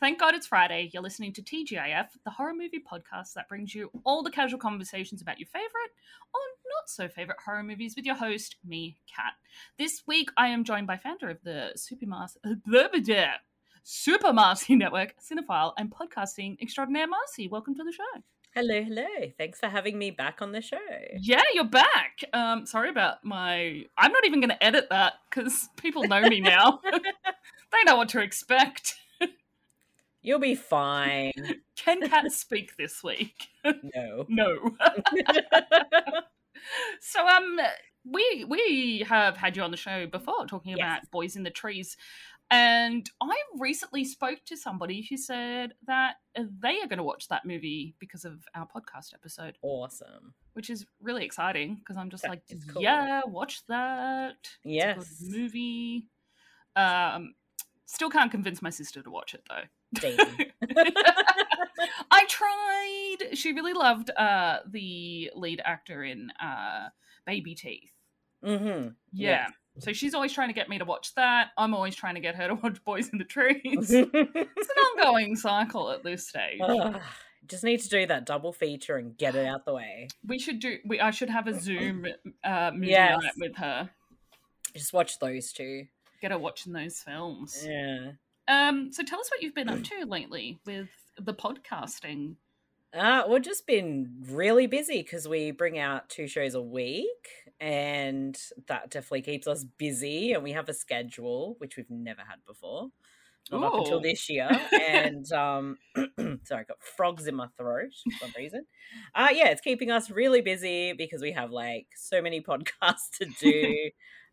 Thank God it's Friday. You're listening to TGIF, the horror movie podcast that brings you all the casual conversations about your favorite or not so favorite horror movies with your host, me, Kat. This week, I am joined by founder of the Supermas- Super Marcy Network, cinephile, and podcasting extraordinaire Marcy. Welcome to the show. Hello, hello. Thanks for having me back on the show. Yeah, you're back. Um, sorry about my. I'm not even going to edit that because people know me now. they know what to expect. You'll be fine. Can Kat speak this week? No. no. so um we we have had you on the show before talking Yes. about Boys in the Trees. And I recently spoke to somebody who said that they are going to watch that movie because of our podcast episode, Awesome. which is really exciting because I'm just That like, cool. yeah, watch that. Yes. movie. Um, still can't convince my sister to watch it though. I tried. She really loved uh the lead actor in uh Baby Teeth. mm-hmm. Yeah. So she's always trying to get me to watch that. I'm always trying to get her to watch Boys in the Trees. it's an ongoing cycle at this stage. Ugh, Just need to do that double feature and get it out the way. We should do we I should have a Zoom uh movie Yes. night with her. Just watch those two. Get her watching those films. Yeah. Um so tell us what you've been up to lately with the podcasting. Uh, we've just been really busy because we bring out two shows a week, and that definitely keeps us busy. And we have a schedule which we've never had before, not up until this year. And um, sorry, I got frogs in my throat for some reason. Uh, yeah, it's keeping us really busy because we have like so many podcasts to do.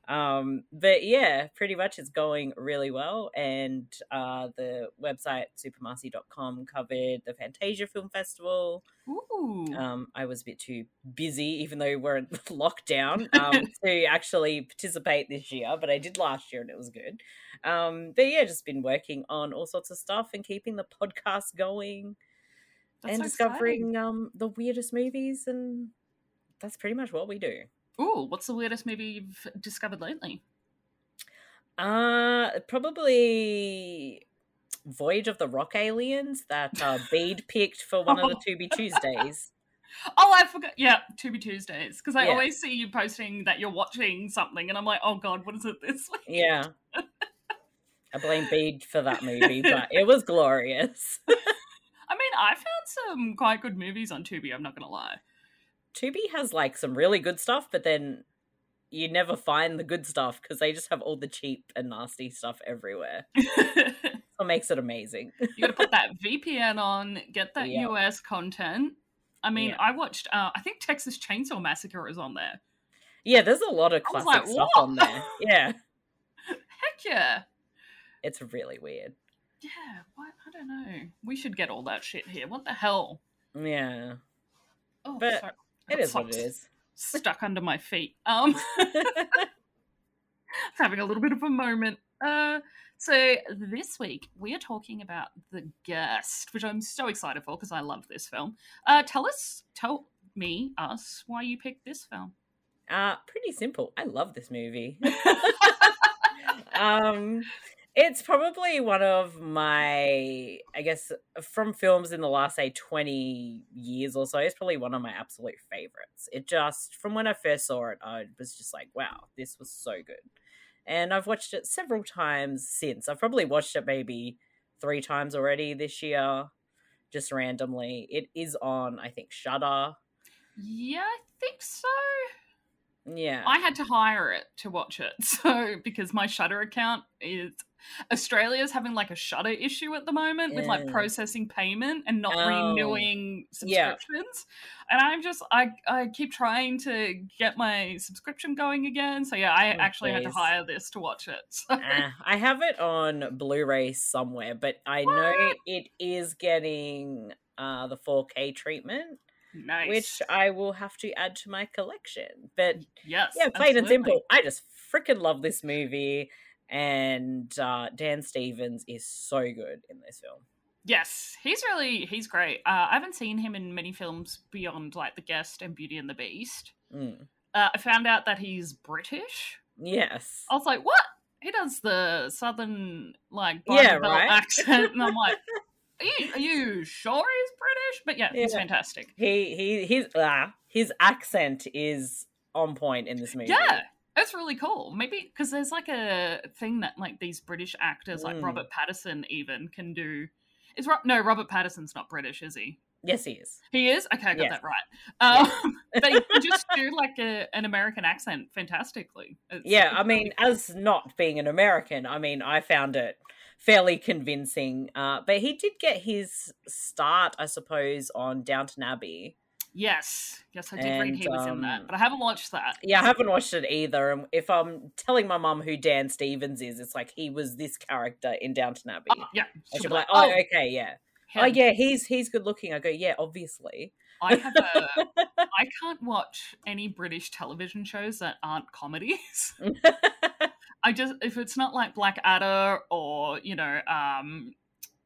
Um, but yeah, pretty much it's going really well. And uh, the website supermarcy.com covered the Fantasia Film Festival. Ooh. Um, I was a bit too busy, even though we're in lockdown, um, to actually participate this year. But I did last year, and it was good. Um, but yeah, just been working on all sorts of stuff and keeping the podcast going That's and so discovering um, the weirdest movies, and that's pretty much what we do. Ooh, what's the weirdest movie you've discovered lately? Uh, probably Voyage of the Rock Aliens that uh, Bede picked for one of the Tubi Tuesdays. Oh, I forgot. Yeah, Tubi Tuesdays. Because I Yeah. always see you posting that you're watching something, and I'm like, oh god, what is it this week? Yeah. I blame Bede for that movie, but it was glorious. I mean, I found some quite good movies on Tubi. I'm not gonna lie. Tubi has like some really good stuff, but then you never find the good stuff because they just have all the cheap and nasty stuff everywhere. What makes it amazing. You got to put that VPN on, get that Yeah. US content. I mean, Yeah. I watched. Uh, I think Texas Chainsaw Massacre is on there. Yeah, there's a lot of classic like, stuff on there. Yeah, Heck yeah, it's really weird. yeah. What? I don't know. We should get all that shit here. What the hell? Yeah, Oh, But sorry. It is what it is. Stuck under my feet. Um. having a little bit of a moment. Uh, so this week we are talking about The Guest, which I'm so excited for because I love this film. Uh, tell us, tell me, us, why you picked this film. Uh, pretty simple. I love this movie. um, it's probably one of my, I guess, from films in the last say twenty years or so. It's probably one of my absolute favorites. It just from when I first saw it, I was just like, wow, this was so good. And I've watched it several times since. I've probably watched it maybe three times already this year, just randomly. It is on, I think, Shudder Yeah, I think so. Yeah. I had to hire it to watch it, so because my Shudder account is Australia's having like a Shudder issue at the moment with like processing payment and not Oh. renewing Yeah. subscriptions. And I'm just I I keep trying to get my subscription going again. So yeah, I Oh, actually had to hire this to watch it. So. Uh, I have it on Blu-ray somewhere, but I know it is getting uh, the 4K treatment, nice. which I will have to add to my collection. But yes, yeah, plain and simple, I just freaking love this movie, and uh, Dan Stevens is so good in this film. Yes, he's really he's great. Uh, I haven't seen him in many films beyond like The Guest and Beauty and the Beast. Mm. Uh, I found out that he's British. Yes, I was like, what? he does the southern like Yeah, right? accent, and I'm like, are you, are you sure he's British? But yeah, he's fantastic. He he his ah, his accent is on point in this movie. Yeah, that's really cool. Maybe because there's like a thing that like these British actors, like Mm. Robert Pattinson, even can do. Is Ro- no Robert Pattinson's not British, is he? Yes, he is. He is. Okay, I got Yes. that right. Um, they can just do like a, an American accent fantastically. It's- Yeah, I mean, really- as not being an American, I mean, I found it fairly convincing. Uh, but he did get his start, I suppose, on Downton Abbey. Yes, yes, I did read he and, was in that, um, but I haven't watched that. Yeah, I haven't watched it either. And if I'm telling my mum who Dan Stevens is, it's like he was this character in Downton Abbey. Oh, yeah, and she'll she'll be be like, oh, okay, yeah. Oh, yeah, he's he's good looking. I go, yeah, obviously. I have a. I can't watch any British television shows that aren't comedies. I just if it's not like Blackadder or you know um,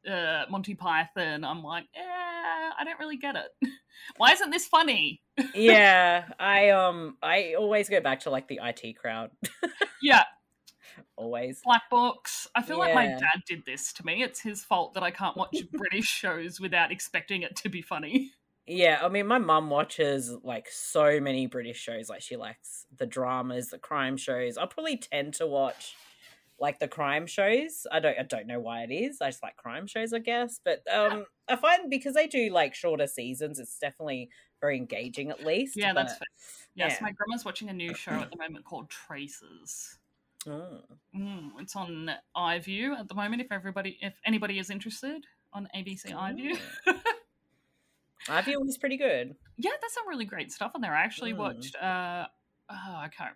uh, Monty Python, I'm like, eh, I don't really get it. Why isn't this funny? yeah, I um, I always go back to like the IT crowd. Yeah, always. Black Books. I feel like my dad did this to me. It's his fault that I can't watch British shows without expecting it to be funny. Yeah, I mean, my mum watches like so many British shows. Like, she likes the dramas, the crime shows. I probably tend to watch like the crime shows. I don't, I don't know why it is. I just like crime shows, I guess. But um, I find because they do like shorter seasons, it's definitely very engaging at least. Yeah, that's fair. Yes, yeah. my grandma's watching a new show at the moment called Traces. Mm. Mm, it's on iView at the moment. If everybody, if anybody is interested on ABC iView, iView was pretty good. yeah, there's some really great stuff on there. I actually Mm. watched. uh Oh, I can't.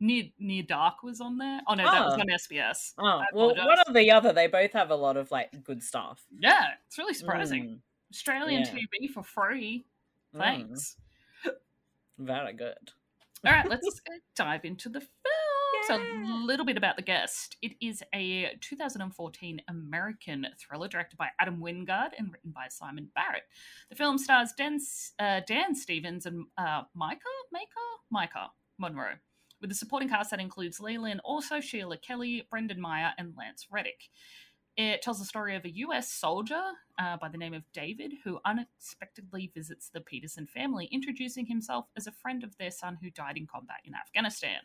Near Near Dark was on there. Oh no, that was Oh. on SBS. Oh, well, one or the other, they both have a lot of like good stuff. Yeah, it's really surprising. Mm, Australian Yeah. TV for free. mm, Thanks. very good. All right, let's uh, dive into the film. So, a little bit about the guest. It is a 2014 American thriller directed by Adam Wingard and written by Simon Barrett. The film stars Dan, uh, Dan Stevens and uh, Maika, Maker, Maika Monroe, with a supporting cast that includes Leland, Orser Sheila Kelley, Brendan Meyer, and Lance Reddick. It tells the story of a US soldier uh, by the name of David who unexpectedly visits the Peterson family, introducing himself as a friend of their son who died in combat in Afghanistan.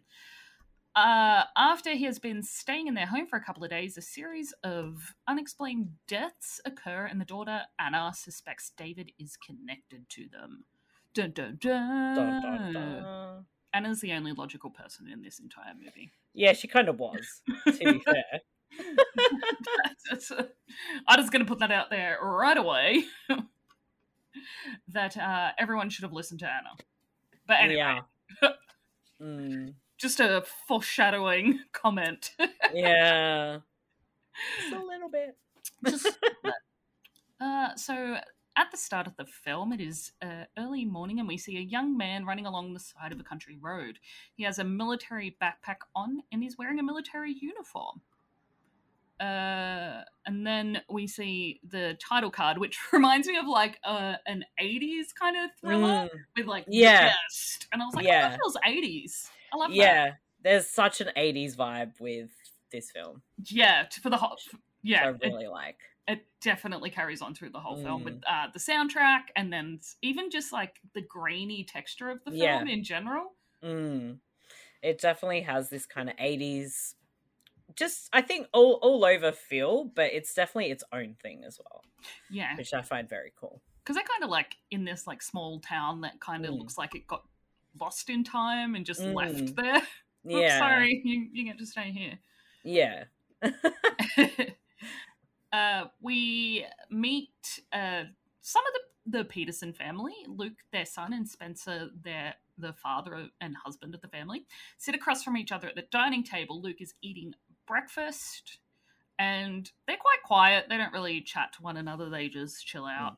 Uh, after he has been staying in their home for a couple of days, a series of unexplained deaths occur, and the daughter Anna suspects David is connected to them. Dun dun dun. Anna's the only logical person in this entire movie. Yeah, she kind of was, to be fair. That's a- I'm just going to put that out there right away. that uh, everyone should have listened to Anna. But anyway, Yeah. Mm, just a foreshadowing comment. yeah. Just a little bit. Just- uh, so at the start of the film, it is uh, early morning, and we see a young man running along the side of a country road. He has a military backpack on, and he's wearing a military uniform. Uh, and then we see the title card, which reminds me of like uh, an '80s kind of thriller Mm, with like Yeah. And I was like, Yeah. oh, that feels '80s. I love that. yeah, there's such an 80s vibe with this film. Yeah, for the whole. Yeah, I it- really like. It definitely carries on through the whole film Mm. with uh, the soundtrack and then even just like the grainy texture of the film Yeah. in general. Mm. It definitely has this kind of 80s, just I think all, all over feel, but it's definitely its own thing as well, Yeah, which I find very cool. because they're kind of like in this like small town that kind of Mm. looks like it got lost in time and just left Mm. there. Oops, Yeah. sorry, you you get to stay here. Yeah. uh, we meet uh, some of the, the Peterson family. Luke, their son, and Spencer, their the father and husband of the family, sit across from each other at the dining table. Luke is eating breakfast, and they're quite quiet. They don't really chat to one another. They just chill out.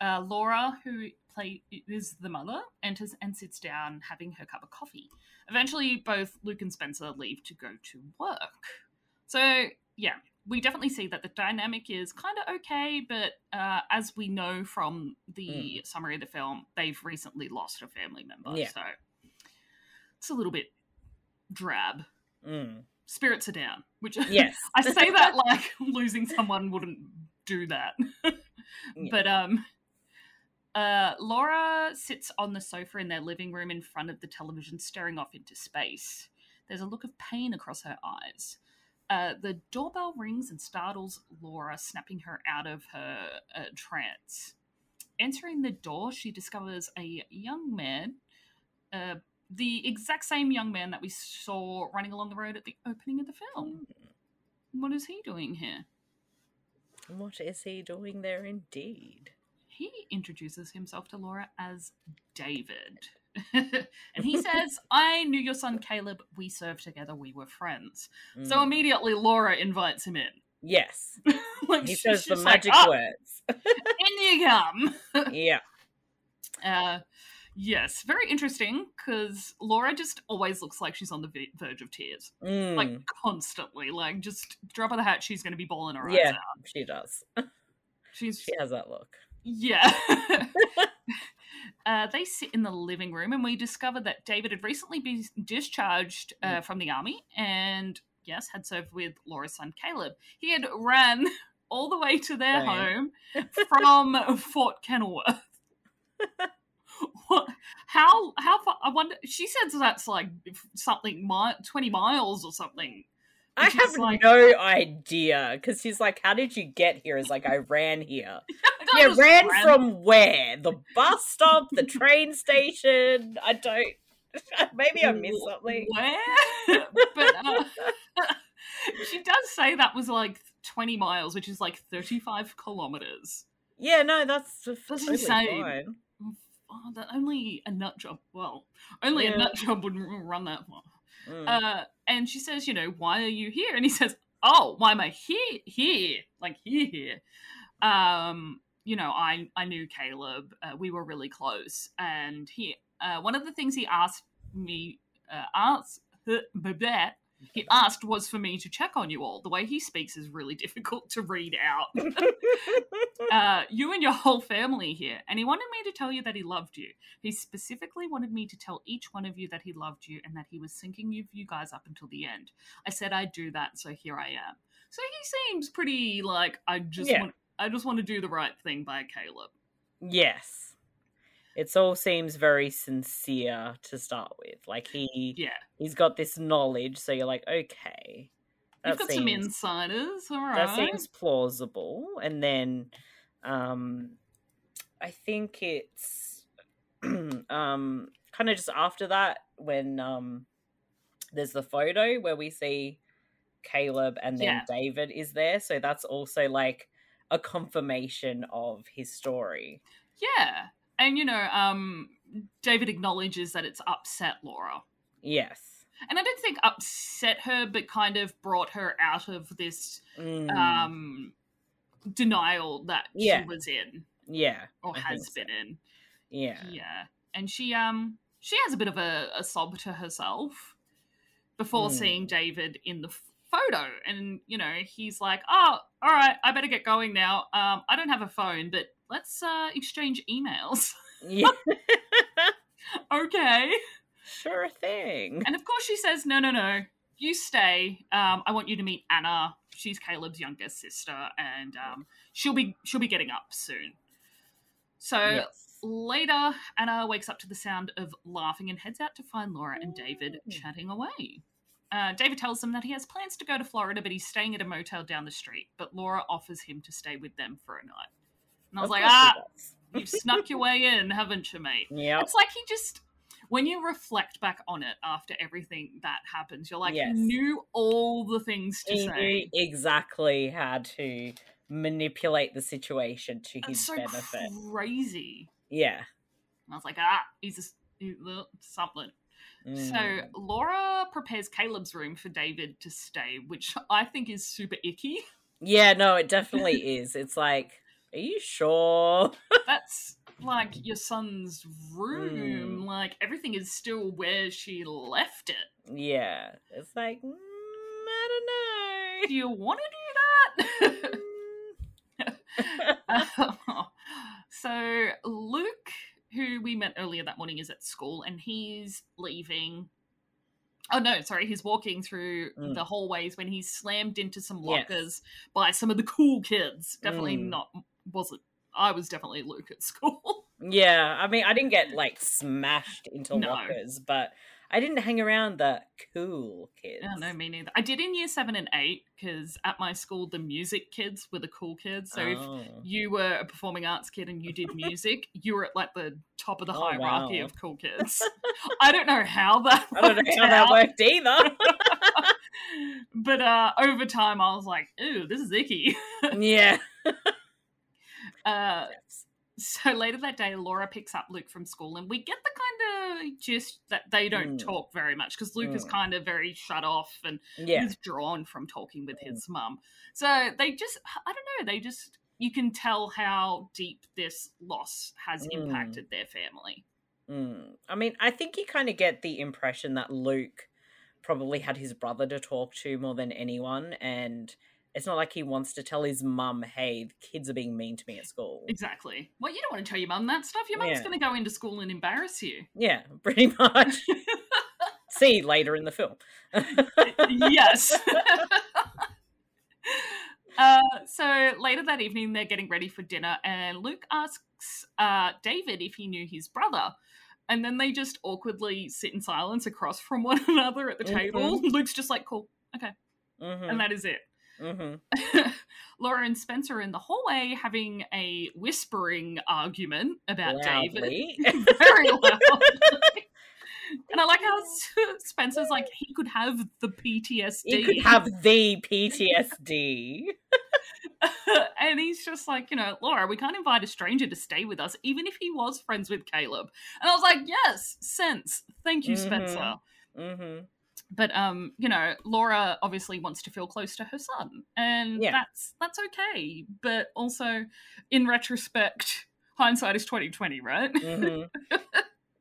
Uh, Laura, who play is the mother, enters and sits down, having her cup of coffee. Eventually, both Luke and Spencer leave to go to work. So, yeah, we definitely see that the dynamic is kind of okay, but uh, as we know from the summary of the film, they've recently lost a family member. Yeah. So it's a little bit drab. Mm. spirits are down. Which Yes. I say that like losing someone wouldn't do that. Yeah. But um uh Laura sits on the sofa in their living room in front of the television staring off into space. There's a look of pain across her eyes. Uh, the doorbell rings and startles Laura, snapping her out of her uh, trance. Entering the door, she discovers a young man, uh, the exact same young man that we saw running along the road at the opening of the film. What is he doing here? What is he doing there indeed? He introduces himself to Laura as David. and he says, I knew your son Caleb. We served together. We were friends. So Mm. immediately Laura invites him in. yes. like He says the just like, magic "Ah, words. In you come. yeah. Uh, yes, very interesting because Laura just always looks like she's on the ve- verge of tears, Mm. like constantly. Like just drop of the hat, she's going to be bawling her eyes yeah, out. she does. She's She has that look. yeah. Uh, they sit in the living room, and we discover that David had recently been discharged uh, from the army, and yes, had served with Laura's son Caleb. He had ran all the way to their Damn. home from Fort Kenilworth. what? How? How far? I wonder. She says that's like something twenty miles or something. I have like- no idea because he's like, "How did you get here?" Is like, "I ran here." I yeah, just ran, from where? The bus stop, the train station. I don't. Maybe I missed something. Where? but uh, she does say that was like 20 miles, which is like 35 kilometers. Yeah, no, that's That's totally insane. fine. Oh, that only a nut job. Well, only Yeah. a nut job would run that far. Mm. Uh, and she says, you know, why are you here? And he says, oh, why am I here? Here, like here, here. Um, you know, I I knew Caleb. Uh, we were really close, and he. Uh, one of the things he asked me, uh, asked, he asked was for me to check on you all. The way he speaks is really difficult to read out. uh, you and your whole family here, and he wanted me to tell you that he loved you. He specifically wanted me to tell each one of you that he loved you and that he was thinking of you guys up until the end. I said I'd do that, so here I am. So he seems pretty like I just Yeah. want I just want to do the right thing by Caleb. yes, it all seems very sincere to start with. Like he Yeah, he's got this knowledge, so you're like, okay, you've got some seems insiders. All right, that seems plausible. And then, um, I think it's um kind of just after that when um there's the photo where we see Caleb and then Yeah. David is there, so that's also like a confirmation of his story. yeah, and you know, um, David acknowledges that it's upset Laura. Yes. and I don't think upset her, but kind of brought her out of this Mm, um denial that Yeah. she was in yeah. or I has been in. Yeah. Yeah, and she um she has a bit of a, a sob to herself before Mm. seeing David in the photo, and you know he's like, "Oh, all right, I better get going now. Um, I don't have a phone, but let's uh exchange emails." Yeah. okay. sure thing. And of course, she says, "No, no, no. You stay. Um, I want you to meet Anna. She's Caleb's youngest sister, and um, she'll be she'll be getting up soon." So Yes. later, Anna wakes up to the sound of laughing and heads out to find Laura and David Ooh. chatting away. Uh, David tells them that he has plans to go to Florida, but he's staying at a motel down the street. But Laura offers him to stay with them for a night. And I was Of like, ah, you've snuck your way in, haven't you, mate? Yeah. It's like he just when you reflect back on it after everything that happens, you're like, Yes. he knew all the things to He say. knew exactly how to manipulate the situation to It's his so benefit. crazy. Yeah. And I was like, ah, he's just he, uh, something. Mm. So Laura prepares Caleb's room for David to stay, which I think is super icky. Yeah, no, it definitely is. It's like, are you sure? That's like your son's room. Mm. Like everything is still where she left it. Yeah. It's like, mm, I don't know. Do you want to do that? don't so Luke, who we met earlier that morning, is at school and he's leaving. Oh no, sorry, he's walking through Mm. the hallways when he's slammed into some Yes. lockers by some of the cool kids. Definitely Mm. not wasn't I was definitely Luke at school. Yeah, I mean, I didn't get like smashed into No. lockers, but I didn't hang around the cool kids. Yeah, no, me neither. I did in year seven and eight because at my school the music kids were the cool kids. So if Oh. you were a performing arts kid and you did music, you were at like the top of the Oh, hierarchy wow. of cool kids. I don't know how that I don't know worked how that worked either. but uh, over time I was like, "Ooh, this is icky." yeah. Uh, so later that day, Laura picks up Luke from school, and we get the kind of gist that they don't Mm. talk very much because Luke is Mm. kind of very shut off and Yeah. withdrawn from talking with Mm. his mum. So they just, I don't know, they just, you can tell how deep this loss has Mm. impacted their family. Mm. I mean, I think you kind of get the impression that Luke probably had his brother to talk to more than anyone, and it's not like he wants to tell his mum, "Hey, the kids are being mean to me at school." Exactly. Well, you don't want to tell your mum that stuff. Your mum's Yeah. going to go into school and embarrass you. Yeah, pretty much. See later in the film. yes. uh, so later that evening, they're getting ready for dinner, and Luke asks uh, David if he knew his brother. And then they just awkwardly sit in silence across from one another at the table. Luke's just like, cool, Okay. hmm and that is it. hmm Laura and Spencer are in the hallway having a whispering argument about David. Very loud. and I like how Spencer's like, he could have the PTSD. He could have the PTSD. and he's just like, you know, Laura, we can't invite a stranger to stay with us, even if he was friends with Caleb. And I was like, yes, sense. Thank you, Spencer. Mhm. hmm But um, you know, Laura obviously wants to feel close to her son, and Yeah. that's that's okay. But also, in retrospect, hindsight is twenty twenty, right? hmm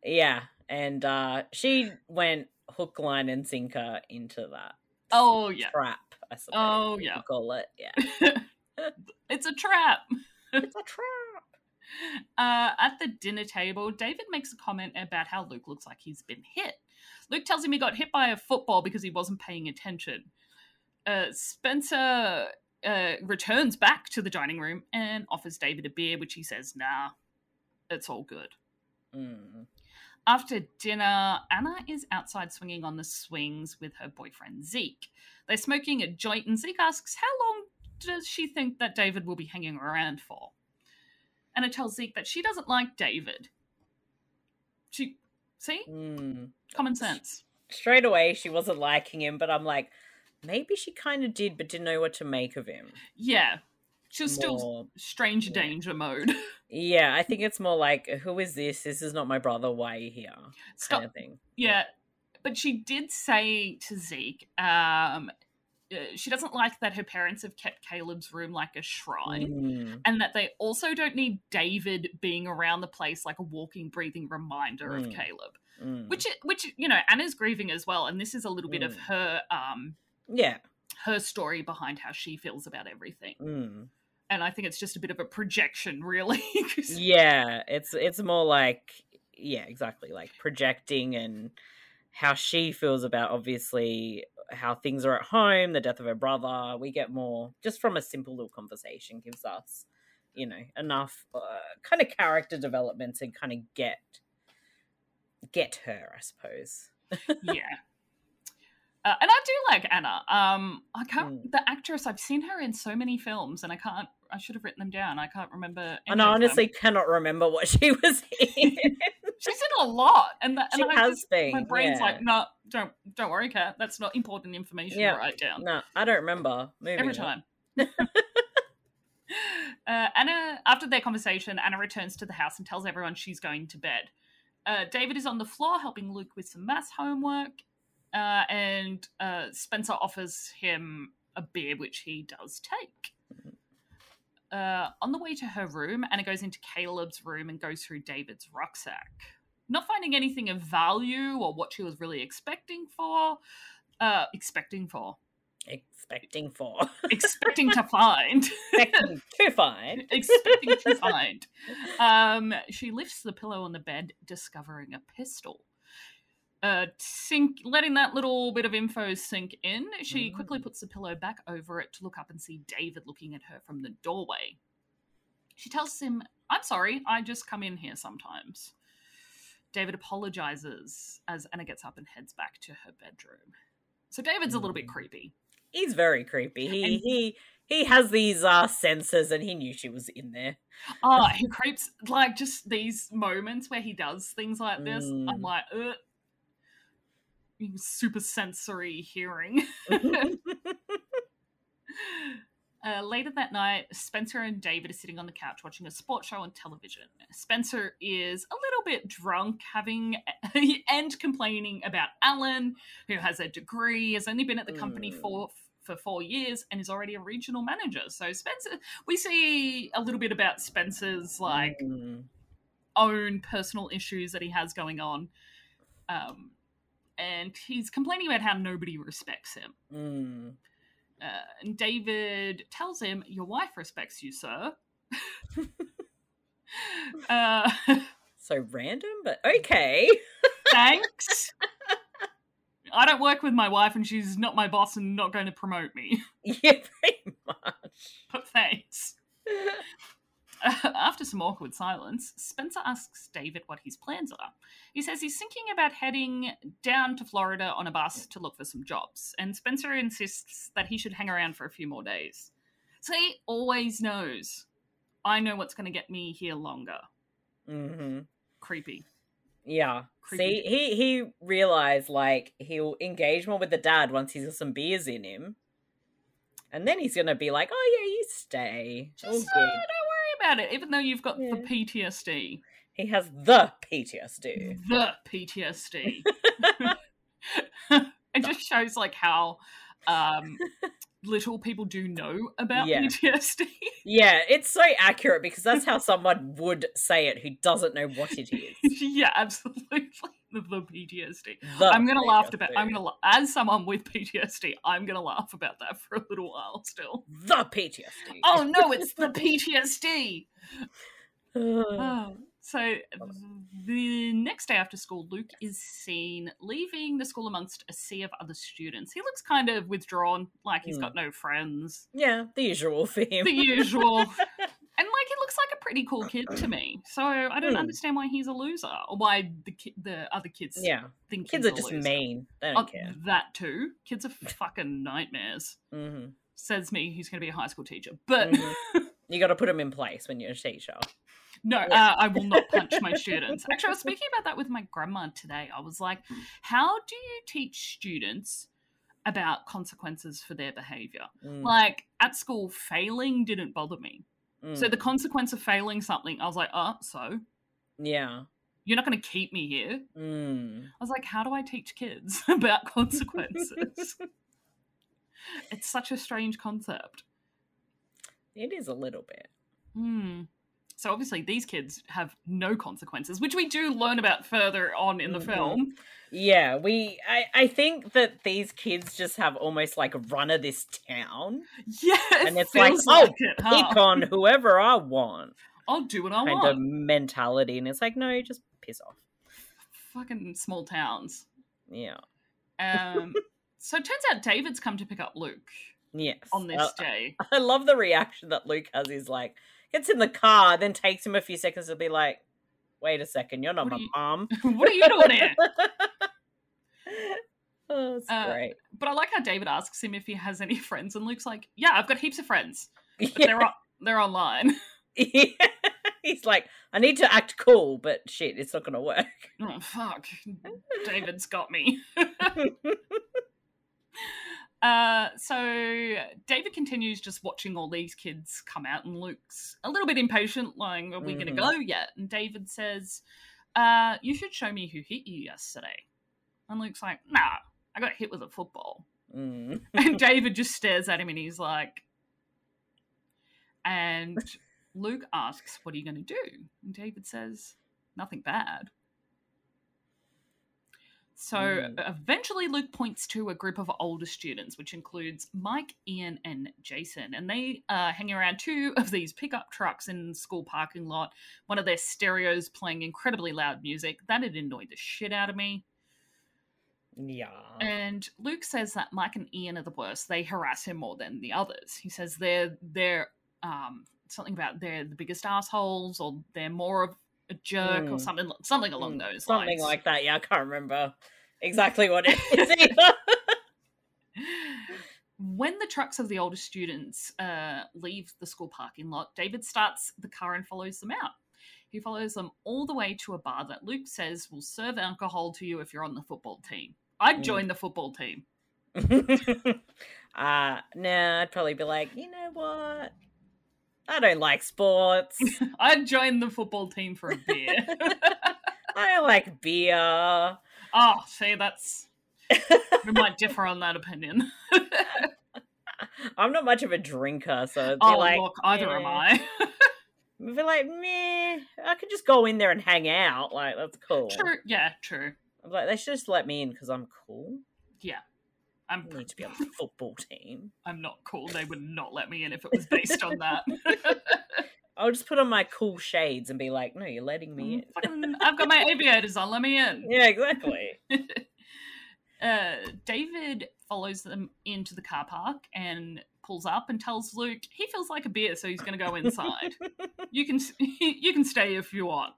yeah, and uh, she went hook, line, and sinker into that Oh yeah, trap. I suppose. Oh, yeah. call it. Yeah, it's a trap. it's a trap. Uh, at the dinner table, David makes a comment about how Luke looks like he's been hit. Luke tells him he got hit by a football because he wasn't paying attention. Uh, Spencer uh, returns back to the dining room and offers David a beer, which he says, nah, it's all good. Mm. After dinner, Anna is outside swinging on the swings with her boyfriend Zeke. They're smoking a joint, and Zeke asks, How long does she think that David will be hanging around for? Anna tells Zeke that she doesn't like David. She, see? Mm. Common sense. Straight away, she wasn't liking him, but I'm like, maybe she kind of did, but didn't know what to make of him. Yeah. She's still More- strange yeah. danger mode. Yeah, I think it's more like, who is this? This is not my brother. Why are you here? Stop. Kind of thing. Yeah, but she did say to Zeke, um, uh, she doesn't like that her parents have kept Caleb's room like a shrine. Mm. and that they also don't need David being around the place like a walking, breathing reminder of Mm. Caleb. Mm. Which, which you know, Anna's grieving as well, and this is a little bit of Mm. her, um, Yeah. her story behind how she feels about everything. Mm. And I think it's just a bit of a projection, really. Yeah, it's it's more like yeah, exactly, like projecting and how she feels about obviously how things are at home, the death of her brother. We get more just from a simple little conversation gives us, you know, enough uh, kind of character development to kind of get get her, I suppose. yeah. Uh, and I do like Anna. Um, I can't. Mm. The actress I've seen her in so many films, and I can't. I should have written them down. I can't remember. And I honestly cannot remember what she was in. she's in a lot, and that she I has just- been. my brain's yeah. like, no, don't don't worry, Kat. That's not important information Yeah. to write down No, I don't remember. Moving every on. time. uh, Anna, after their conversation, Anna returns to the house and tells everyone she's going to bed. Uh, David is on the floor helping Luke with some maths homework, uh, and uh, Spencer offers him a beer, which he does take. Uh, on the way to her room, Anna goes into Caleb's room and goes through David's rucksack. Not finding anything of value or what she was really expecting for, uh, expecting for, Expecting for. expecting to find, Expecting to find. expecting to find. Um, she lifts the pillow on the bed, discovering a pistol. Uh, sink, letting that little bit of info sink in, she quickly Mm. puts the pillow back over it to look up and see David looking at her from the doorway. She tells him, I'm sorry, I just come in here sometimes. David apologizes as Anna gets up and heads back to her bedroom. So David's a little bit Mm. creepy. He's very creepy. He And- he he has these uh senses, and he knew she was in there. Oh, he creeps like just these moments where he does things like this. I'm Mm. like, Ugh. Super sensory hearing. Uh, later that night, Spencer and David are sitting on the couch watching a sports show on television. Spencer is a little bit drunk, having and complaining about Alan, who has a degree, has only been at the company Mm. for for four years, and is already a regional manager. So Spencer, we see a little bit about Spencer's like Mm. own personal issues that he has going on. Um, and he's complaining about how nobody respects him. Mm. Uh, and David tells him, Your wife respects you, sir. uh, So random, but okay. thanks. I don't work with my wife, and she's not my boss and not going to promote me. yeah, pretty much. But thanks. After some awkward silence, Spencer asks David what his plans are. He says he's thinking about heading down to Florida on a bus to look for some jobs, and Spencer insists that he should hang around for a few more days. So he always knows. I know what's going to get me here longer. hmm Creepy. Yeah. Creepy. See, he he realized like he'll engage more with the dad once he's got some beers in him, and then he's gonna be like, "Oh yeah, you stay." Just uh, good. About it, even though you've got Yeah. the PTSD. He has the PTSD. The PTSD. it just shows like how um, little people do know about Yeah. PTSD. Yeah, it's so accurate because that's how someone would say it who doesn't know what it is. yeah, absolutely. The, PTSD. The I'm gonna laugh about. I'm gonna as someone with PTSD. I'm gonna laugh about that for a little while still. the PTSD. Oh no, it's the PTSD. Oh, so the next day after school, Luke is seen leaving the school amongst a sea of other students. He looks kind of withdrawn, like he's Hmm. got no friends. yeah, the usual for him. The usual. Looks like a pretty cool kid to me, so I don't Hmm. understand why he's a loser or why the ki- the other kids yeah, think kids he's are a just loser. mean. They Oh, don't care. that too. Kids are fucking nightmares. hmm Says me, who's going to be a high school teacher. But Mhm. You got to put them in place when you're a teacher. No, Yeah. uh, I will not punch my students. Actually, I was speaking about that with my grandma today. I was like, how do you teach students about consequences for their behavior? Mm, Like at school, failing didn't bother me. So mm. the consequence of failing something, I was like, oh, so yeah. you're not going to keep me here. Mm. I was like, how do I teach kids about consequences? it's such a strange concept. It is a little bit. Hmm. So obviously these kids have no consequences, which we do learn about further on in the Mhm. film. Yeah, we. I, I think that these kids just have almost like a run of this town. Yeah, it And it's like, feels oh, it, huh? Pick on whoever I want, I'll do what I kind want. of mentality. And it's like, no, just piss off. Fucking small towns. Yeah. Um, so it turns out David's come to pick up Luke Yes. on this Uh, day. I love the reaction that Luke has. He's like, gets in the car, then takes him a few seconds to be like, wait a second, you're not What my you- mom. what are you doing here? oh, it's Uh, great. But I like how David asks him if he has any friends, and Luke's like, "Yeah, I've got heaps of friends, but Yeah. they're on- they're online." Yeah. He's like, I need to act cool, but shit, it's not going to work. oh fuck, David's got me. Uh, so David continues just watching all these kids come out, and Luke's a little bit impatient, like, "Are we going to go yet?" And David says, uh, "You should show me who hit you yesterday." And Luke's like, "Nah, I got hit with a football." Mm. And David just stares at him, and he's like, and Luke asks, "What are you going to do?" And David says, "Nothing bad." So Mm. eventually, Luke points to a group of older students, which includes Mike, Ian, and Jason. And they are hanging around two of these pickup trucks in school parking lot. One of their stereos playing incredibly loud music. That had annoyed the shit out of me. Yeah. And Luke says that Mike and Ian are the worst. They harass him more than the others. He says they're they're um something about they're the biggest assholes or they're more of a jerk or Mm. something something along Mm, those Something lines. like that. Yeah, I can't remember exactly what it is either. when the trucks of the older students uh, leave the school parking lot, David starts the car and follows them out. He follows them all the way to a bar that Luke says will serve alcohol to you if you're on the football team. I'd Mm. join the football team. uh nah, I'd probably be like, you know what? I don't like sports. I'd join the football team for a beer. I don't like beer. oh, see, that's we might differ on that opinion. I'm not much of a drinker, so oh, like, look, either am. I. I'd be like, meh. I could just go in there and hang out. Like that's cool. true, yeah, true. I'm like, they should just let me in because I'm cool. I'm I need to be on the football team. I'm not cool. They would not let me in if it was based on that. I'll just put on my cool shades and be like, no, you're letting me in. I've got my aviators on. Let me in. Yeah, exactly. uh, David follows them into the car park and pulls up and tells Luke he feels like a beer, so he's going to go inside. you can you can stay if you want.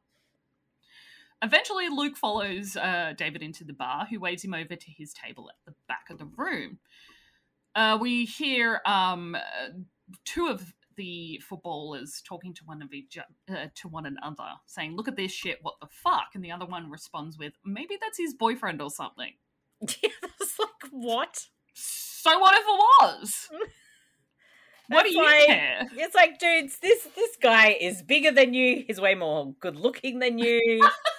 Eventually, Luke follows uh, David into the bar, who waves him over to his table at the back of the room. Uh, we hear um, two of the footballers talking to one of each uh, to one another, saying, "Look at this shit! What the fuck?" And the other one responds with, "Maybe that's his boyfriend or something." yeah, that's like what? So what if it was? What do you like- care? It's like, dudes, this this guy is bigger than you. He's way more good looking than you.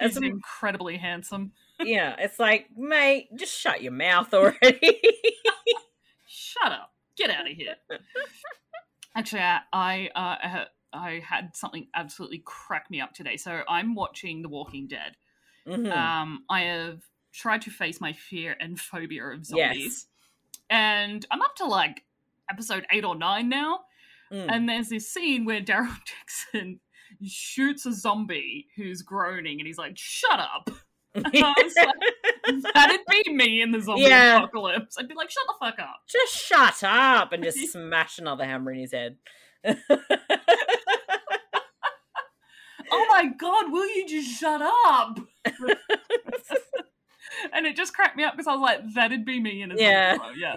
He's It's- incredibly handsome. yeah, it's like, mate, just shut your mouth already. Shut up. Get out of here. Actually, I I, uh, I had something absolutely crack me up today. So I'm watching The Walking Dead. Mhm. Um, I have tried to face my fear and phobia of Yes. zombies, and I'm up to like episode eight or nine now. Mm. And there's this scene where Daryl Dixon shoots a zombie who's groaning, and he's like, "Shut up." I was like, That'd be me in the zombie Yeah. apocalypse. I'd be like, "Shut the fuck up." just shut up and just smash another hammer in his head. oh my god, will you just shut up? and it just cracked me up because I was like, that'd be me in a Yeah. zombie yeah.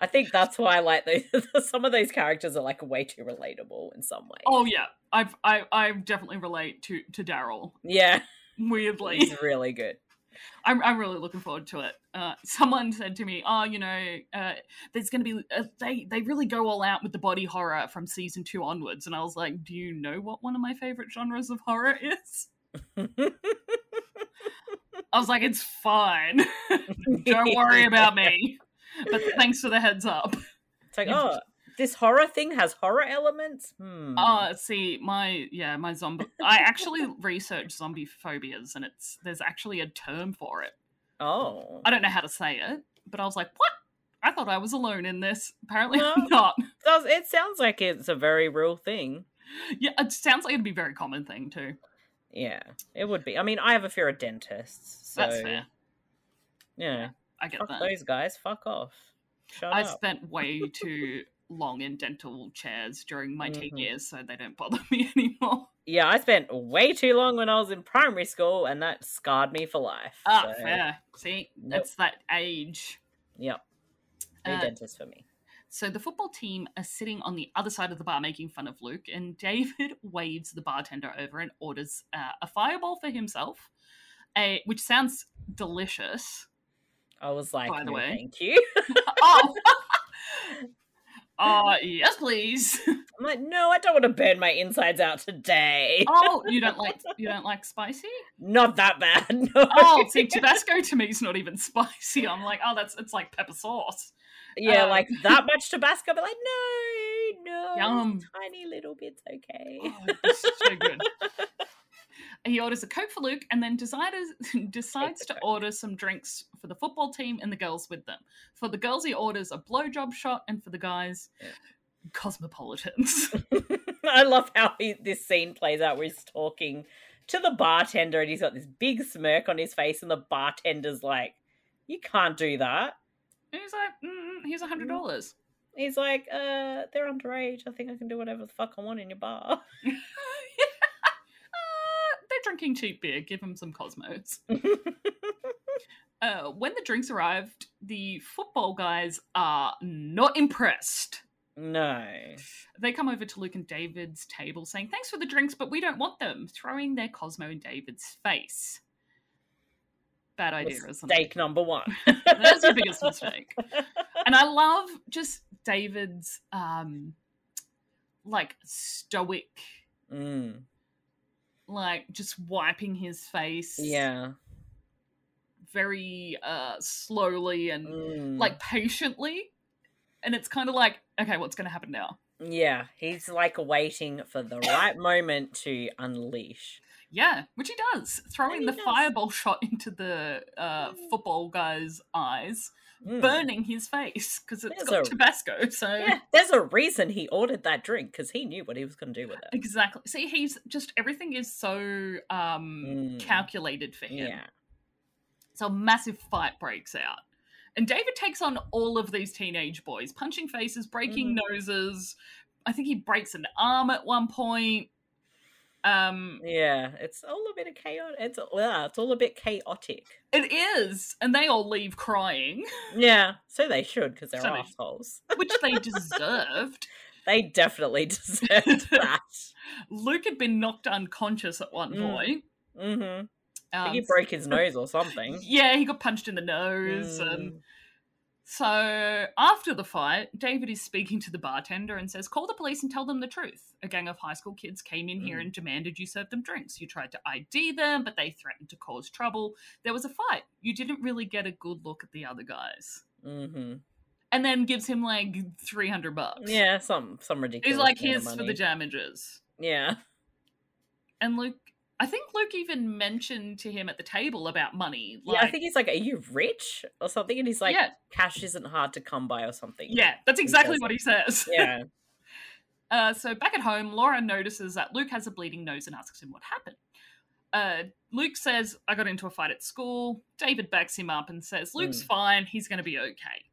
I think that's why I like those, some of those characters are like way too relatable in some way. Oh yeah. I've I I definitely relate to to Daryl. Yeah, Weirdly. it's really good. I'm I'm really looking forward to it. Uh, someone said to me, "Oh, you know, uh, there's going to be uh, they they really go all out with the body horror from season two onwards." And I was like, "Do you know what one of my favorite genres of horror is?" I was like, "It's fine. Don't worry about me." But thanks for the heads up. It's like, oh, this horror thing has horror elements. Hmm. Uh see, my yeah, my zombie. I actually researched zombie phobias, and it's there's actually a term for it. oh, I don't know how to say it, but I was like, "What?" I thought I was alone in this. Apparently, I'm not. Does it sounds like it's a very real thing. Yeah, it sounds like it'd be a very common thing too. Yeah, it would be. I mean, I have a fear of dentists. So, That's fair. Yeah, I get fuck that. those guys. Fuck off. Shut I up. spent way too long in dental chairs during my teen Mhm. years, so they don't bother me anymore. Yeah, I spent way too long when I was in primary school, and that scarred me for life. Ah, so, fair. See, Nope. that's that age. Yep. No Uh, dentist for me. So the football team are sitting on the other side of the bar making fun of Luke, and David waves the bartender over and orders uh, a fireball for himself, a which sounds delicious. I was like, by the no, way. thank you. oh, uh, yes, please. I'm like, no, I don't want to burn my insides out today. oh, you don't like you don't like spicy? Not that bad. No. Oh, see, Tabasco to me is not even spicy. I'm like, oh, that's it's like pepper sauce. yeah, um, like that much Tabasco, but like, no, no, Yum. tiny little bits, okay. Oh, it's so good. He orders a Coke for Luke and then decides, decides to order some drinks for the football team and the girls with them. For the girls, he orders a blowjob shot, and for the guys, Yeah. cosmopolitans. I love how he, this scene plays out where he's talking to the bartender, and he's got this big smirk on his face, and the bartender's like, "You can't do that." And he's like, mm, "Here's a hundred dollars." He's like, "Uh, they're underage. I think I can do whatever the fuck I want in your bar." Drinking cheap beer. Give them some Cosmos. Uh, when the drinks arrived, the football guys are not impressed. no. They come over to Luke and David's table saying, Thanks for the drinks, but we don't want them, throwing their Cosmo in David's face. Bad idea, isn't it? Mistake number one. That's your biggest mistake. And I love just David's um like stoic, Mm, like just wiping his face yeah. very uh slowly and Mm. like patiently. And it's kind of like, okay, what's gonna happen now? Yeah, he's like waiting for the right moment to unleash. Yeah, which he does, throwing he the does. fireball shot into the uh, Mm. football guy's eyes, Mm. burning his face because it's There's got a- Tabasco. So Yeah, there's a reason he ordered that drink because he knew what he was going to do with it. exactly. See, he's just everything is so um, Mm. calculated for him. Yeah, So a massive fight breaks out. And David takes on all of these teenage boys, punching faces, breaking Mm-hmm. noses. I think he breaks an arm at one point. Um, yeah, it's all a bit of chaos. It's yeah, it's all a bit chaotic. it is, and they all leave crying, Yeah, so they should because they're So they- assholes. which they deserved. They definitely deserved that. Luke had been knocked unconscious at one Mm. point. hmm I think Um, he broke his nose or something. yeah, he got punched in the nose, and Mm. So after the fight, David is speaking to the bartender and says, Call the police and tell them the truth. A gang of high school kids came in here Mm. and demanded you serve them drinks. You tried to ID them, but they threatened to cause trouble. There was a fight. You didn't really get a good look at the other guys. hmm And then gives him like 300 bucks. Yeah, some some ridiculous. He's like, Here's for the damages. Yeah. And Luke, I think Luke even mentioned to him at the table about money. yeah, I think he's like, "Are you rich?" or something, and he's like, yeah, "Cash isn't hard to come by," or something. yeah, that's exactly says what he says. yeah. Uh, so back at home, Laura notices that Luke has a bleeding nose and asks him what happened. Uh, Luke says, I got into a fight at school. David backs him up and says, Luke's Mm. fine, he's going to be okay.